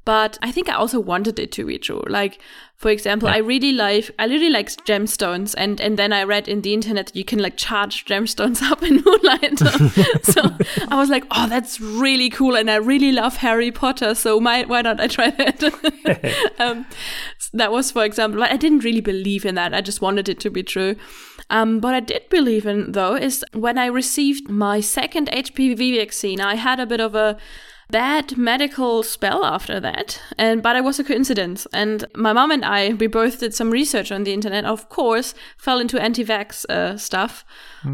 But I think I also wanted it to be true. Like, for example, I really like I really like gemstones, and and then I read in the internet that you can like charge gemstones up in Moonlight. so I was like, oh, that's really cool, and I really love Harry Potter. So my, why not I try that? um, that was, for example, but I didn't really believe in that. I just wanted it to be true. Um, what I did believe in, though, is when I received my second HPV vaccine, I had a bit of a bad medical spell after that and but it was a coincidence. And my mom and i we both did some research on the internet of course fell into anti-vax uh, stuff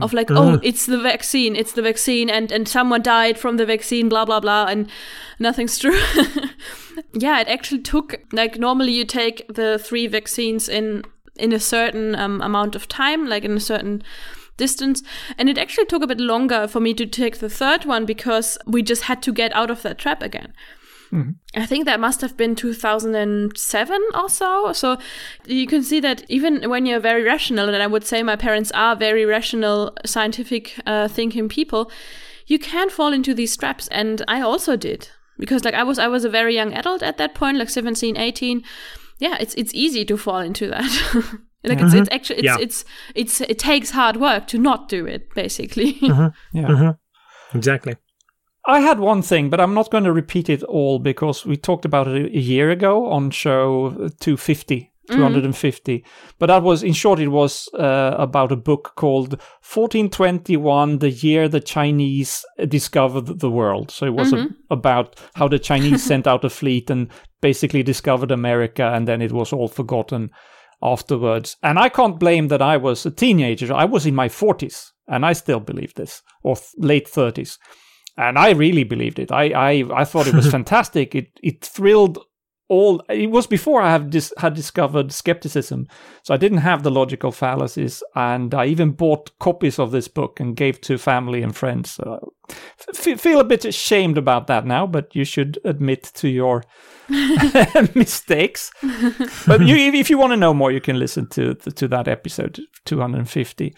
of like oh it's the vaccine it's the vaccine and and someone died from the vaccine blah blah blah and nothing's true. Yeah it actually took like normally you take the three vaccines in in a certain um, amount of time like in a certain distance. And it actually took a bit longer for me to take the third one because we just had to get out of that trap again. I think that must have been 2007 or so. So you can see that even when you're very rational, and I would say my parents are very rational, scientific uh, thinking people, you can fall into these traps. And I also did because like I was I was a very young adult at that point, like 17, 18. Yeah, it's it's easy to fall into that. like it's, it's mm-hmm. actually it's, Yeah. it's it's it takes hard work to not do it basically. Mm-hmm. Yeah. Mm-hmm. Exactly. I had one thing, but I'm not going to repeat it all because we talked about it a year ago on show 250. 250 but that was in short it was uh, about a book called 1421 the year the chinese discovered the world so it was a, about how the chinese sent out a fleet and basically discovered america and then it was all forgotten afterwards and i can't blame that i was a teenager i was in my 40s and i still believe this or th- late 30s and I really believed it. I I, I thought it was fantastic. It it thrilled all it was before I have dis- had discovered skepticism, so I didn't have the logical fallacies, and I even bought copies of this book and gave to family and friends. So I f- feel a bit ashamed about that now, but you should admit to your mistakes. but you, if you want to know more, you can listen to to that episode 250.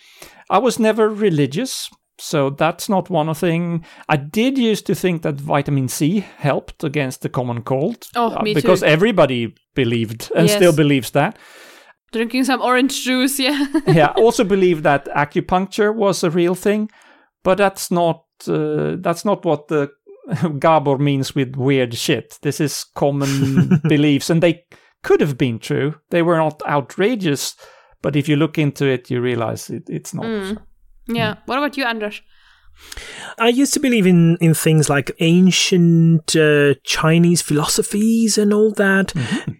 I was never religious. So that's not one thing. I did used to think that vitamin C helped against the common cold. Oh, me uh, because too. everybody believed and Yes. still believes that. Drinking some orange juice, yeah. yeah, also believe that acupuncture was a real thing, but that's not uh, that's not what the Gabor means with weird shit. This is common beliefs, and they could have been true. They were not outrageous, but if you look into it, you realize it, it's not. Mm. Yeah. What about you, Anders? I used to believe in, in things like ancient uh, Chinese philosophies and all that,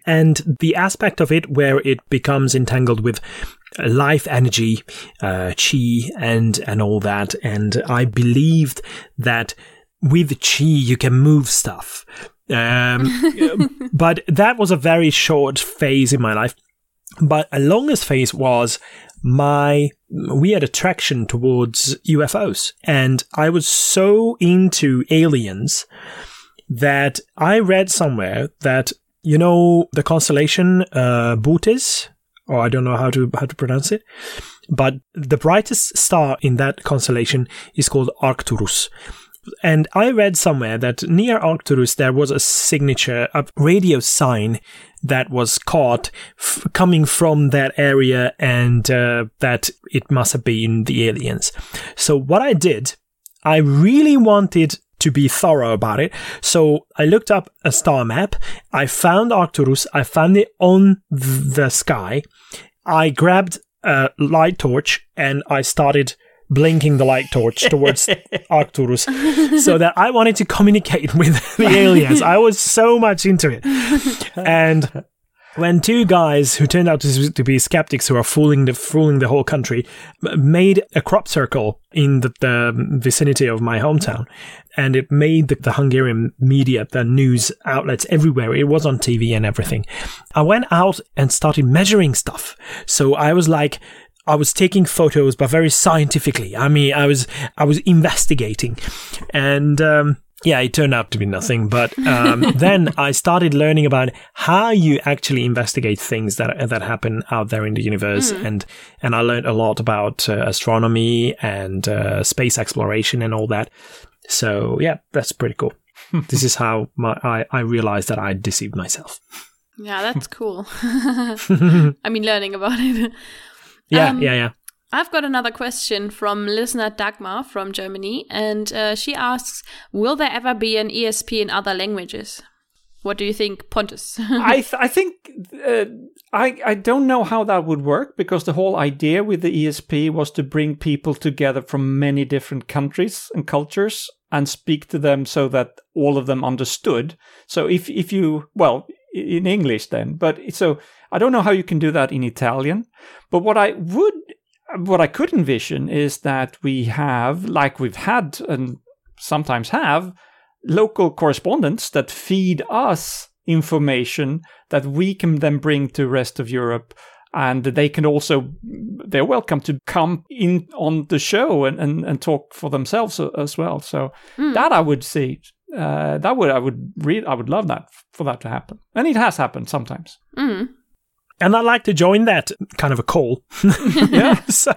and the aspect of it where it becomes entangled with life energy, uh, chi, and and all that. And I believed that with chi you can move stuff. Um, but that was a very short phase in my life. But a longest phase was my weird attraction towards UFOs. And I was so into aliens that I read somewhere that, you know, the constellation uh, Bootes, or I don't know how to how to pronounce it, but the brightest star in that constellation is called Arcturus. And I read somewhere that near Arcturus there was a signature, a radio sign that was caught f- coming from that area and uh, that it must have been the aliens. So what I did, I really wanted to be thorough about it. So I looked up a star map. I found Arcturus. I found it on the sky. I grabbed a light torch and I started blinking the light torch towards Arcturus so that I wanted to communicate with the aliens. I was so much into it. And when two guys who turned out to, be skeptics who are fooling the fooling the whole country made a crop circle in the, the vicinity of my hometown and it made the, the Hungarian media the news outlets everywhere it was on TV and everything I went out and started measuring stuff so I was like I was taking photos, but very scientifically. I mean, I was I was investigating, and um, yeah, it turned out to be nothing. But um, then I started learning about how you actually investigate things that that happen out there in the universe, and and I learned a lot about uh, astronomy and uh, space exploration and all that. So yeah, that's pretty cool. this is how my, I I realized that I deceived myself. Yeah, that's cool. I mean, learning about it. Yeah, Um, yeah, yeah. I've got another question from listener Dagmar from Germany, and uh, she asks Will there ever be an ESP in other languages? What do you think, Pontus? I th- I think uh, I I don't know how that would work because the whole idea with the ESP was to bring people together from many different countries and cultures and speak to them so that all of them understood. So if if you well in English then, but so I don't know how you can do that in Italian. But what I would what I could envision is that we have like we've had and sometimes have local correspondents that feed us information that we can then bring to rest of Europe and they can also they're welcome to come in on the show and, and, and talk for themselves as well so that I would see uh, that would I would read I would love that for that to happen and it has happened sometimes mm. And I'd like to join that kind of a call. yeah so,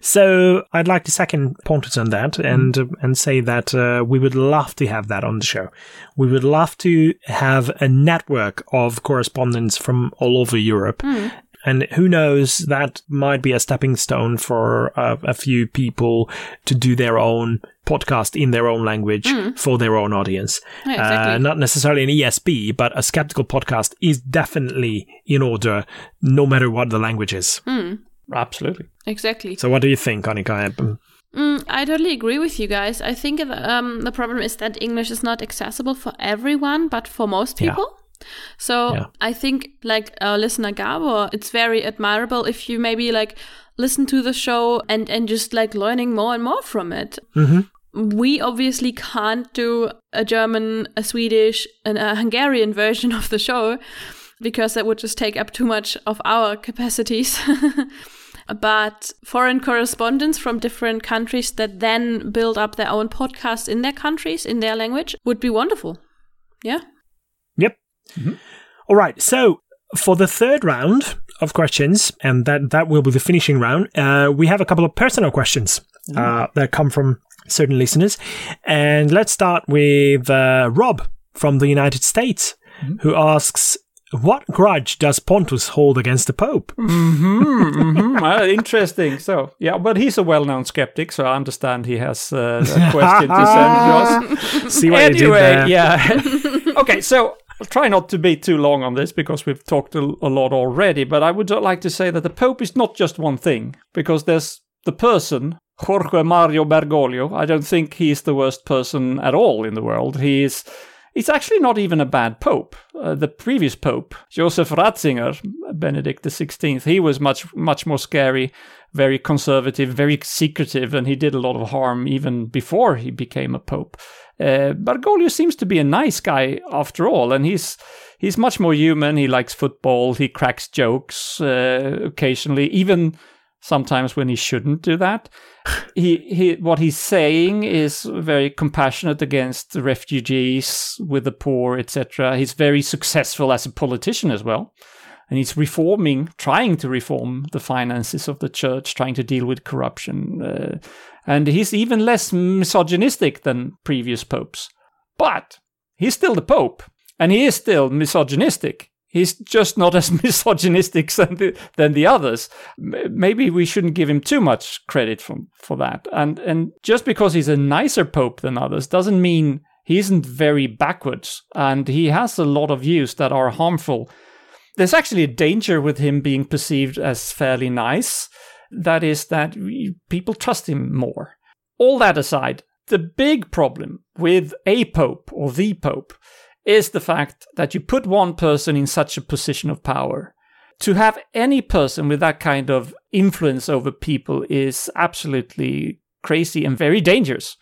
so I'd like to second Pontus on that and and say that uh, we would love to have that on the show. We would love to have a network of correspondents from all over Europe. And who knows, that might be a stepping stone for uh, a few people to do their own podcast in their own language for their own audience. Yeah, exactly. Uh, not necessarily an ESP, but a skeptical podcast is definitely in order, no matter what the language is. absolutely Exactly. So, what do you think, Annika? Um, Mm, I totally agree with you guys. I think um, the problem is that English is not accessible for everyone, but for most Yeah. So Yeah. I think, like our listener Gabor, it's very admirable if you maybe like listen to the show and and just like learning more and more from it. Mm-hmm. we obviously can't do a German, a Swedish, and a Hungarian version of the show because that would just take up too much of our capacities. but foreign correspondents from different countries that then build up their own podcasts in their countries, in their language, would be wonderful. Yeah. Mm-hmm. All right. So for the third round of questions, and that, that will be the finishing round, uh, we have a couple of personal questions mm. uh, that come from certain listeners. And let's start with uh, Rob from the United States, mm-hmm. who asks what grudge does Pontus hold against the Pope? Mm-hmm, mm-hmm. well, interesting. So, yeah, but he's a well-known skeptic, so I understand he has uh, a question to send to us. See what anyway, you did there. yeah. okay, so I'll try not to be too long on this because we've talked a, lot already. But I would like to say that the Pope is not just one thing, because there's the person Jorge Mario Bergoglio. I don't think he's the worst person at all in the world. He is He's actually not even a bad pope. Uh, the previous pope, Joseph Ratzinger, Benedict XVI, he was much much more scary, very conservative, very secretive, and he did a lot of harm even before he became a pope. Uh, Bergoglio seems to be a nice guy after all, and he's he's much more human. He likes football. He cracks jokes uh, occasionally, even sometimes when he shouldn't do that. he, he, what he's saying is very compassionate against the refugees, with the poor, etc. He's very successful as a politician as well. And he's reforming, trying to reform the finances of the church, trying to deal with corruption. Uh, and he's even less misogynistic than previous popes. But he's still the pope, and he is still misogynistic He's just not as misogynistic than the, than the others. Maybe we shouldn't give him too much credit for, for that. And, and just because he's a nicer pope than others doesn't mean he isn't very backwards. And he has a lot of views that are harmful. There's actually a danger with him being perceived as fairly nice. That is, that people trust him more. All that aside, the big problem with a pope or the pope is the fact that you put one person in such a position of power. To have any person with that kind of influence over people is absolutely crazy and very dangerous.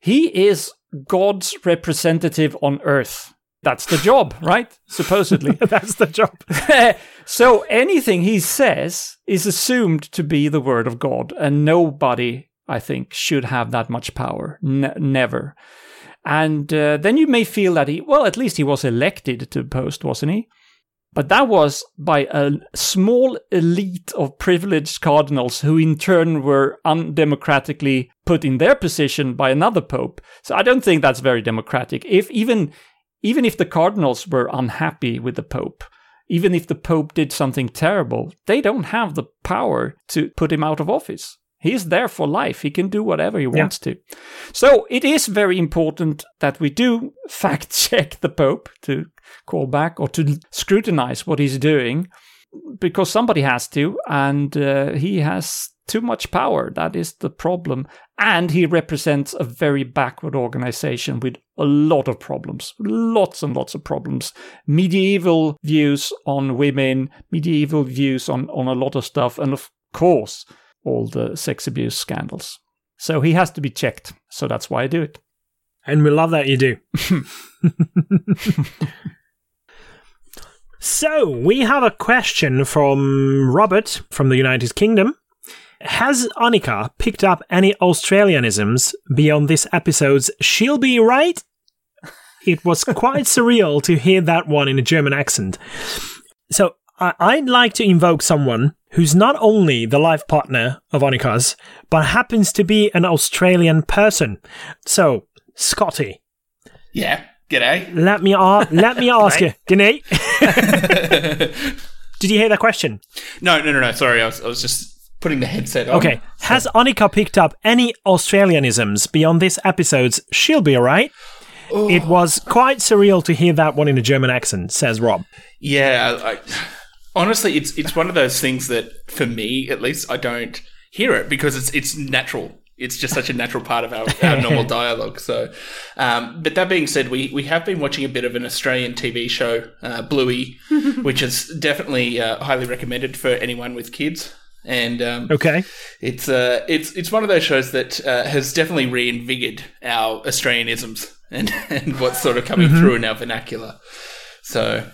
He is God's representative on earth. That's the job, right? Supposedly. That's the job. so anything he says is assumed to be the word of God, and nobody, I think, should have that much power. N- never. And uh, then you may feel that he, well, at least he was elected to post, wasn't he? But that was by a small elite of privileged cardinals who in turn were undemocratically put in their position by another pope. So I don't think that's very democratic. If even even if the cardinals were unhappy with the pope, even if the pope did something terrible, they don't have the power to put him out of office. He's there for life. He can do whatever he wants yeah. to. So it is very important that we do fact check the Pope to call back or to scrutinize what he's doing because somebody has to, and uh, he has too much power. That is the problem. And he represents a very backward organization with a lot of problems, lots and lots of problems. Medieval views on women, medieval views on, on a lot of stuff, and of course, all the sex abuse scandals. So he has to be checked. So that's why I do it. And we love that you do. so we have a question from Robert from the United Kingdom. Has Annika picked up any Australianisms beyond this episode's She'll Be Right? It was quite surreal to hear that one in a German accent. So I'd like to invoke someone who's not only the life partner of Annika's, but happens to be an Australian person. So, Scotty. Yeah, g'day. Let me, ar- let me ask you, g'day. Did you hear that question? No, no, no, no. Sorry, I was, I was just putting the headset on. Okay. Has Annika picked up any Australianisms beyond this episode's She'll Be Alright? It was quite surreal to hear that one in a German accent, says Rob. Yeah, I, I honestly, it's it's one of those things that, for me at least, I don't hear it because it's it's natural. It's just such a natural part of our, our normal dialogue. So, um, but that being said, we, we have been watching a bit of an Australian TV show, uh, Bluey, which is definitely uh, highly recommended for anyone with kids. And um, Okay. it's uh, it's it's one of those shows that uh, has definitely reinvigorated our Australianisms and and what's sort of coming through in our vernacular. So.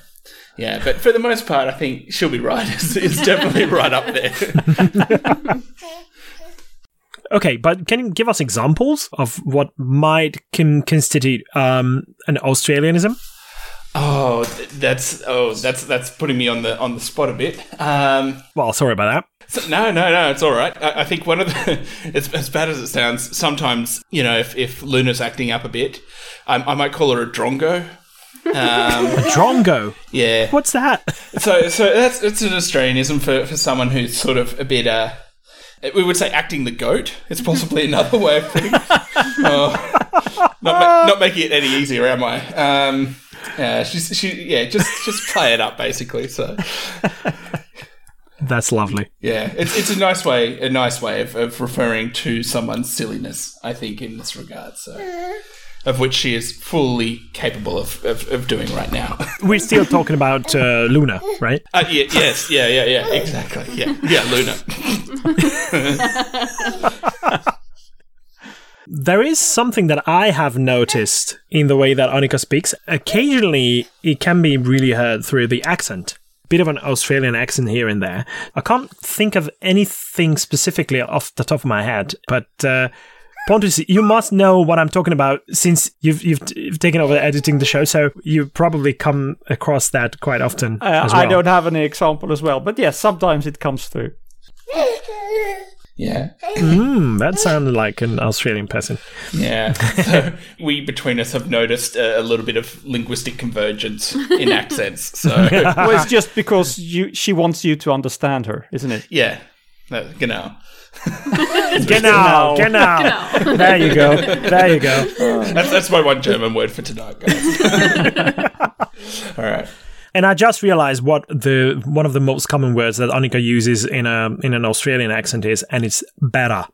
Yeah, but for the most part, I think she'll be right. It's, it's definitely right up there. Okay, but can you give us examples of what might con- constitute um, an Australianism? Oh, that's oh, that's that's putting me on the on the spot a bit. Um, Well, sorry about that. so, no, no, no, it's all right. I, I think one of the, as, as bad as it sounds, sometimes you know, if, if Luna's acting up a bit, I, I might call her a drongo. Um, a Drongo. yeah. What's that? So, so that's it's an Australianism for, for someone who's sort of a bit. Uh, we would say acting the goat. It's possibly another way of putting. Oh, not ma- not making it any easier, am I? Um, yeah, she's she yeah, just just play it up basically. So That's lovely. yeah, it's it's a nice way a nice way of, of referring to someone's silliness. I think in this regard. So. Of which she is fully capable of, of, of doing right now. We're still talking about uh, Luna, right? Uh, yeah, yes, yeah, yeah, yeah, exactly. Yeah, yeah, Luna. There is something that I have noticed in the way that Annika speaks. Occasionally, it can be really heard through the accent. Bit of an Australian accent here and there. I can't think of anything specifically off the top of my head, but uh, Pontus, you must know what I'm talking about since you've, you've you've taken over editing the show, so you probably come across that quite often. Uh, as well. I don't have any example as well, but yes, sometimes it comes through. Yeah, Mm, that sounded like an Australian person. yeah. So we between us have noticed a, a little bit of linguistic convergence in accents. So well, it's just because you she wants you to understand her, isn't it? yeah, uh, genau. Genau, genau. There you go. There you go. That's that's my one German word for tonight, guys. All right. And I just realized what the one of the most common words that Annika uses in a in an Australian accent is, and it's better.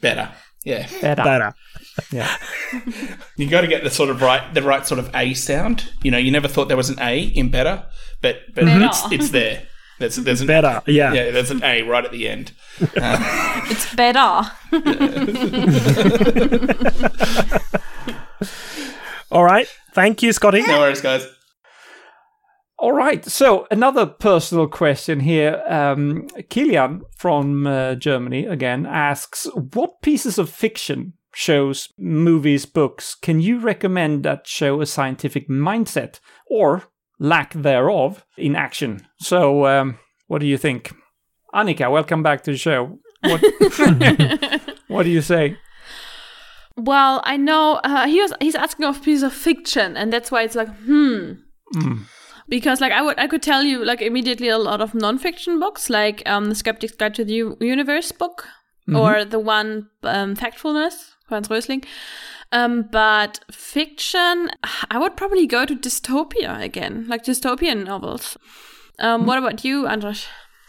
Better. Yeah. Better. Better. Yeah. You got to get the sort of right, the right sort of A sound. You know, you never thought there was an A in better, but but it's, it's there. There's there's an Better. Yeah. Yeah, there's an A right at the end. Um, it's better. All right. Thank you, Scotty. No worries, guys. All right. So another personal question here. Um, Kilian from uh, Germany again asks, "What pieces of fiction, shows, movies, books can you recommend that show a scientific mindset or lack thereof in action?" So, um, what do you think, Annika? Welcome back to the show. What, what do you say? Well, I know uh, he was he's asking of piece of fiction, and that's why it's like hmm. Because like I would I could tell you like immediately a lot of nonfiction books like um the Skeptic's Guide to the U- Universe book or the one um, Factfulness Hans Rosling. Um, but fiction, I would probably go to dystopia again, like dystopian novels. Um, What about you, Andras?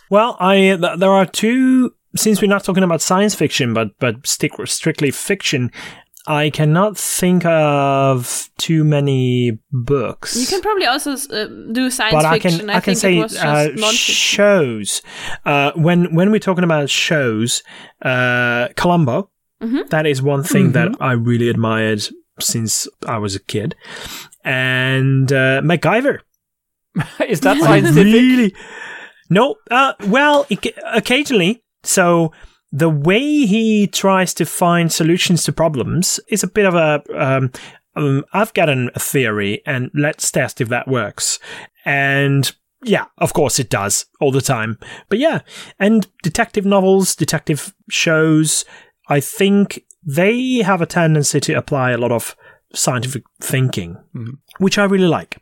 Well, I th- there are two. Since we're not talking about science fiction, but but stick strictly fiction, I cannot think of too many books. You can probably also uh, do science but I fiction. can I, can think say it was just uh, shows. Uh, when when we're talking about shows, uh, Columbo, Mm-hmm. that is one thing that I really admired since I was a kid, and uh, MacGyver. Is that I scientific? really no. Uh, well, it, occasionally. So the way he tries to find solutions to problems is a bit of a. Um, um, I've got an, a theory, and let's test if that works. And yeah, of course it does all the time. But yeah, and detective novels, detective shows, I think they have a tendency to apply a lot of scientific thinking, which I really like.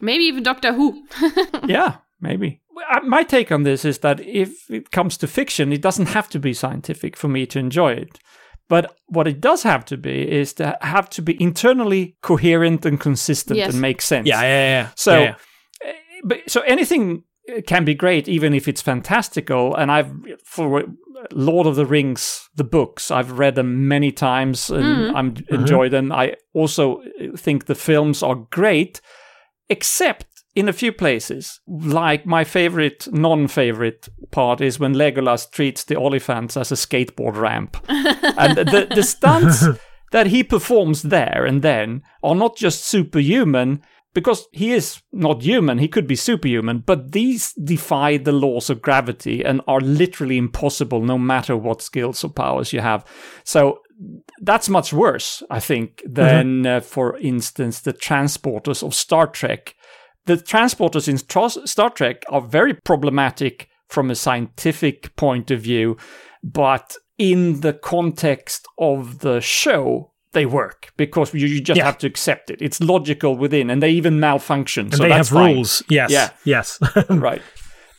Maybe even Doctor Who. yeah, maybe. My take on this is that if it comes to fiction, it doesn't have to be scientific for me to enjoy it. But what it does have to be is to have to be internally coherent and consistent Yes. and make sense. Yeah, yeah, yeah. So, Yeah, yeah. uh, but so anything uh, can be great, even if it's fantastical. And I've for Lord of the Rings, the books, I've read them many times and I'm enjoy them. I also think the films are great, except in a few places. Like my favorite, non-favorite part is when Legolas treats the Oliphaunts as a skateboard ramp, and the the stunts that he performs there and then are not just superhuman. Because he is not human, he could be superhuman, but these defy the laws of gravity and are literally impossible no matter what skills or powers you have. So that's much worse, I think, than, uh, for instance, the transporters of Star Trek. The transporters in Star Trek are very problematic from a scientific point of view, but in the context of the show, they work because you, you just Yeah. have to accept it. It's logical within, and they even malfunction. And so they that's have fine. rules. Yes. Yeah. Yes. right.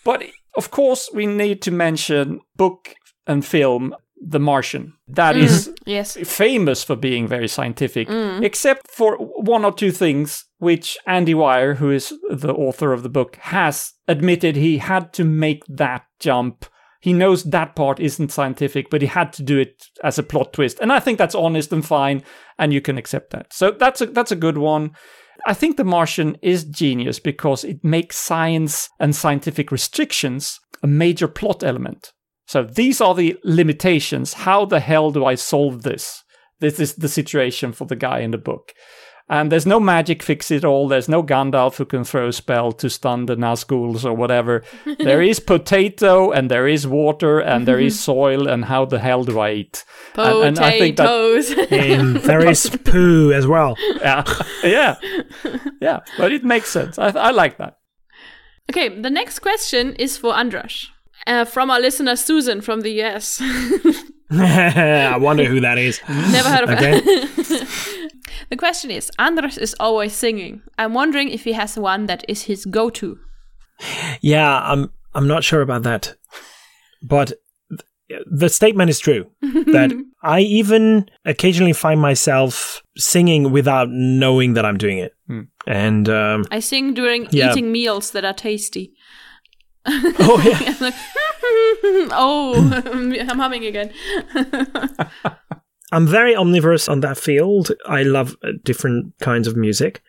But of course, we need to mention book and film The Martian. That mm. is Yes. famous for being very scientific, mm. except for one or two things which Andy Weir, who is the author of the book, has admitted he had to make that jump. He knows that part isn't scientific, but he had to do it as a plot twist. And I think that's honest and fine, and you can accept that. So that's a, that's a good one. I think The Martian is genius because it makes science and scientific restrictions a major plot element. So these are the limitations. How the hell do I solve this? This is the situation for the guy in the book. And there's no magic fix it all. There's no Gandalf who can throw a spell to stun the Nazguls or whatever. there is potato and there is water and there is soil. And how the hell do I eat? And- and I think that- Potatoes. and there is poo as well. Yeah, yeah, yeah. But it makes sense. I, I like that. okay, the next question is for Andras. Uh, from our listener Susan from the US. I wonder who that is. Never heard of Okay. her. the question is Andras is always singing. I'm wondering if he has one that is his go to. Yeah, I'm I'm not sure about that. But th- the statement is true that I even occasionally find myself singing without knowing that I'm doing it. And um, I sing during Yeah. eating meals that are tasty. Oh yeah, oh, I'm humming again. I'm very omnivorous on that field. I love uh, different kinds of music,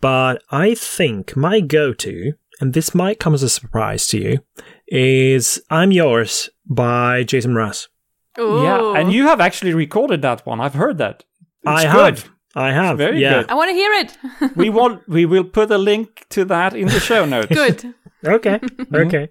but I think my go-to, and this might come as a surprise to you, is "I'm Yours" by Jason Mraz. Ooh. Yeah, and you have actually recorded that one. I've heard that. It's I good. have, I have, very yeah. good. I want to hear it. we want. We will put a link to that in the show notes. Good. Okay. Okay.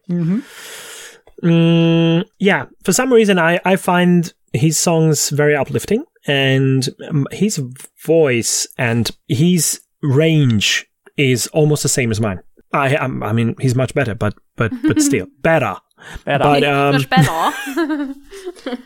Mm, yeah. For some reason, I, I find his songs very uplifting, and um, his voice and his range is almost the same as mine. I um, I mean, he's much better, but but but still better. Better. But um, Much better.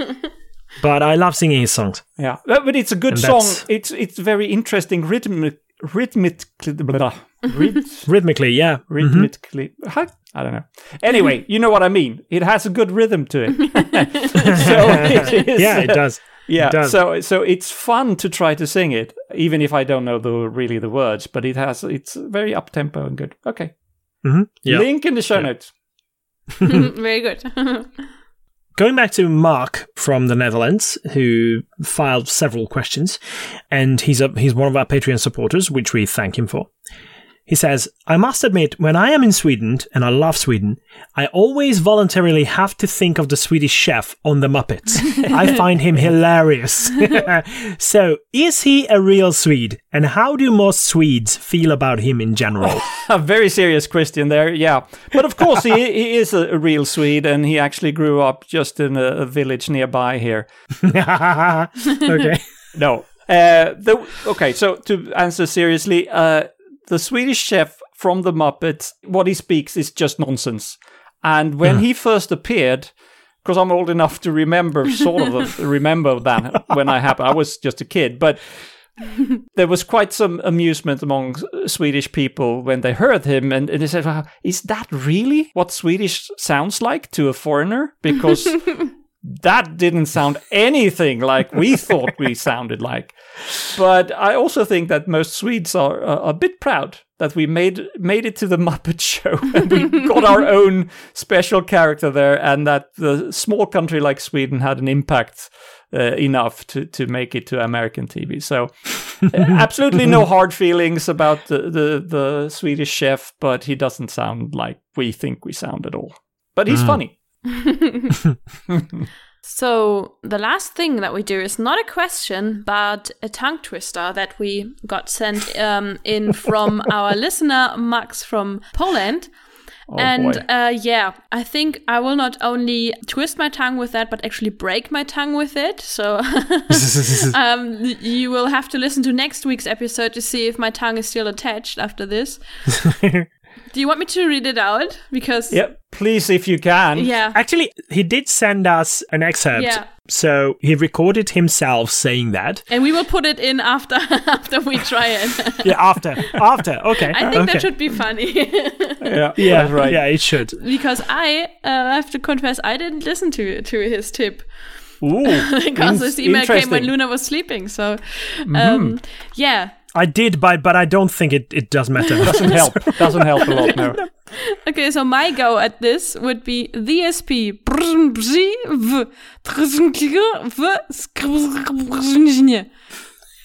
but I love singing his songs. Yeah, but but it's a good And song. It's it's very interesting rhythmic, rhythmically, blah, rhyth, Rhythmically, yeah. rhythmically. How- I don't know. Anyway, you know what I mean. It has a good rhythm to it. so it is, Yeah, it does. Yeah, It does. so so it's fun to try to sing it, even if I don't know the really the words. But it has it's very up tempo and good. Okay, hmm Yeah. link in the show notes. Very good. Going back to Mark from the Netherlands, who filed several questions, and he's a, he's one of our Patreon supporters, which we thank him for. He says, I must admit, when I am in Sweden, and I love Sweden, I always voluntarily have to think of the Swedish chef on the Muppets. I find him hilarious. so, is he a real Swede? And how do most Swedes feel about him in general? A very serious question there, yeah. But of course, he he is a, a real Swede, and he actually grew up just in a, a village nearby here. okay. No. Uh, the, okay, so to answer seriously, uh, the Swedish chef from the Muppets, what he speaks is just nonsense. And when he hmm. first appeared, because I'm old enough to remember, sort of remember that when I happened, I was just a kid, but there was quite some amusement among Swedish people when they heard him, and, and they said, wow, "Is that really what Swedish sounds like to a foreigner?" Because that didn't sound anything like we thought we sounded like. But I also think that most Swedes are uh, a bit proud that we made made it to the Muppet Show and we got our own special character there, and that the small country like Sweden had an impact uh, enough to to make it to American TV. So Absolutely no hard feelings about the, the, the Swedish chef, but he doesn't sound like we think we sound at all. But he's funny. So, the last thing that we do is not a question, but a tongue twister that we got sent um, in from our listener, Max from Poland. and boy. uh, yeah, I think I will not only twist my tongue with that, but actually break my tongue with it. So um, you will have to listen to next week's episode to see if my tongue is still attached after this. Do you want me to read it out? Because Yep. Please, if you can. yeah, Actually, he did send us an excerpt. Yeah. So he recorded himself saying that. and we will put it in after after we try it. Yeah, after. after. Okay. I think okay. that should be funny Yeah, Yeah, right. Yeah, it should. because I uh, have to confess I didn't listen to to his tip Ooh, because in- this email came when. Luna was sleeping. So um, yeah. I did, but but I don't think it, it does matter. Doesn't help. Doesn't help a lot, no. Okay, so my go at this would be the SP.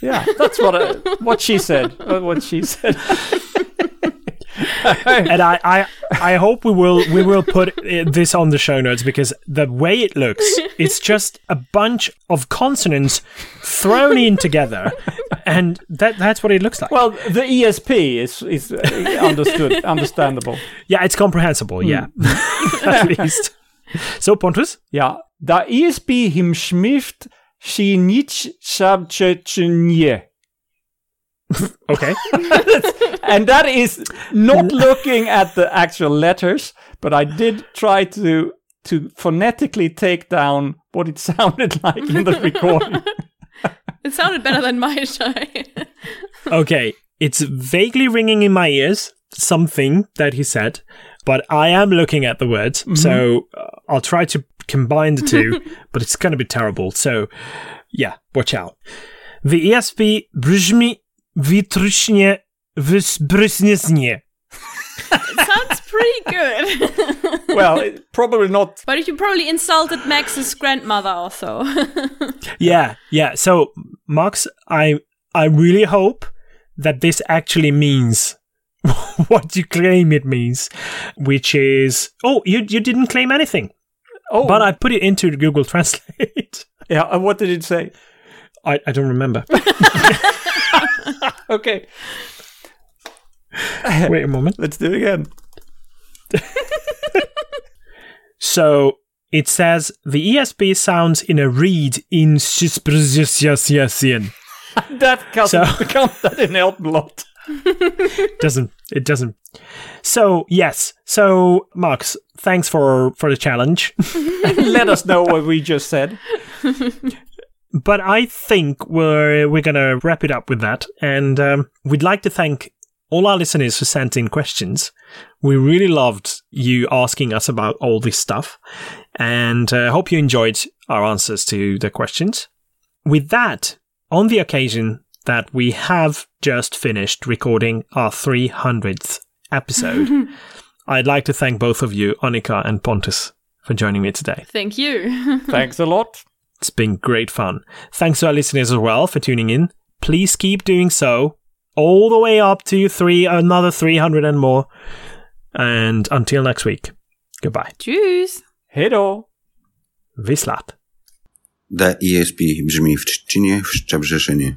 Yeah, that's what uh, what she said. What she said. and I, I I hope we will we will put uh, this on the show notes because the way it looks, it's just a bunch of consonants thrown in together, and that that's what it looks like. Well, the ESP is is uh, understood, understandable. yeah, it's comprehensible. Yeah, at least. So Pontus, yeah, the ESP him schmift she nicht. okay. And that is not looking at the actual letters, but I did try to to phonetically take down what it sounded like in the recording. It sounded better than my shy. Okay, it's vaguely ringing in my ears, something that he said, but I am looking at the words, so uh, I'll try to combine the two, but it's going to be terrible. So, yeah, watch out. The ESP brzmi wytryśnie wysbrysnie. Sounds pretty good. well, it, probably not. but you probably insulted Max's grandmother also. Yeah, yeah. So, Max, I I really hope that this actually means what you claim it means, which is oh, you you didn't claim anything. Oh, But I put it into Google Translate. yeah. and What did it say? I, I don't remember. Okay, Wait a moment. let's do it again. So it says the ESP sounds in a reed in Sisprzysiasian. That doesn't, So- that didn't help a lot. Doesn't it doesn't. So yes. So Max, thanks for for the challenge. Let us know what we just said. But I think we're we're gonna wrap it up with that, and um, we'd like to thank all our listeners for sending questions. We really loved you asking us about all this stuff, and uh, hope you enjoyed our answers to the questions. With that, on the occasion that we have just finished recording our 300th episode, I'd like to thank both of you, Annika and Pontus, for joining me today. Thank you. Thanks a lot. It's been great fun. Thanks to our listeners as well for tuning in. Please keep doing so all the way up to three, another 300 and more. And until next week, goodbye. Tschüss. Hej då. Vislat. Da ESP brzmi w Trzcinie, w Szczebrzeszynie.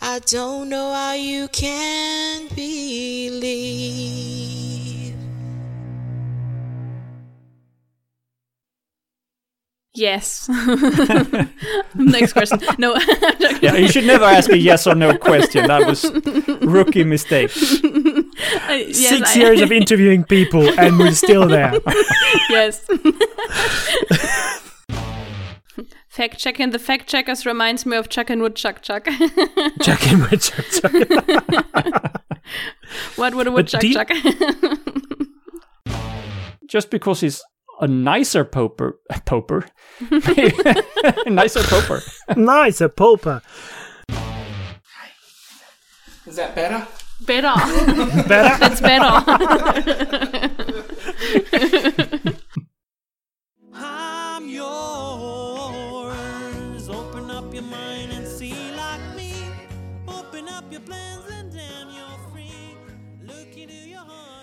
I don't know how you can believe. Yes. Next question. No. Yeah, you should never ask a yes or no question. That was rookie mistake. Uh, yes, Six I- years of interviewing people, and we're still there. yes. Fact checking the fact checkers reminds me of Chuck and Woodchuck Chuck. Check in with Chuck Chuck. what would a woodchuck do you- chuck? Just because he's a nicer poper, poper, nicer poper. nicer a pulper. Is that better? better. Better? That's better. I'm yours. Open up your mind and see like me. Open up your plans and damn, you're free. Look into your heart.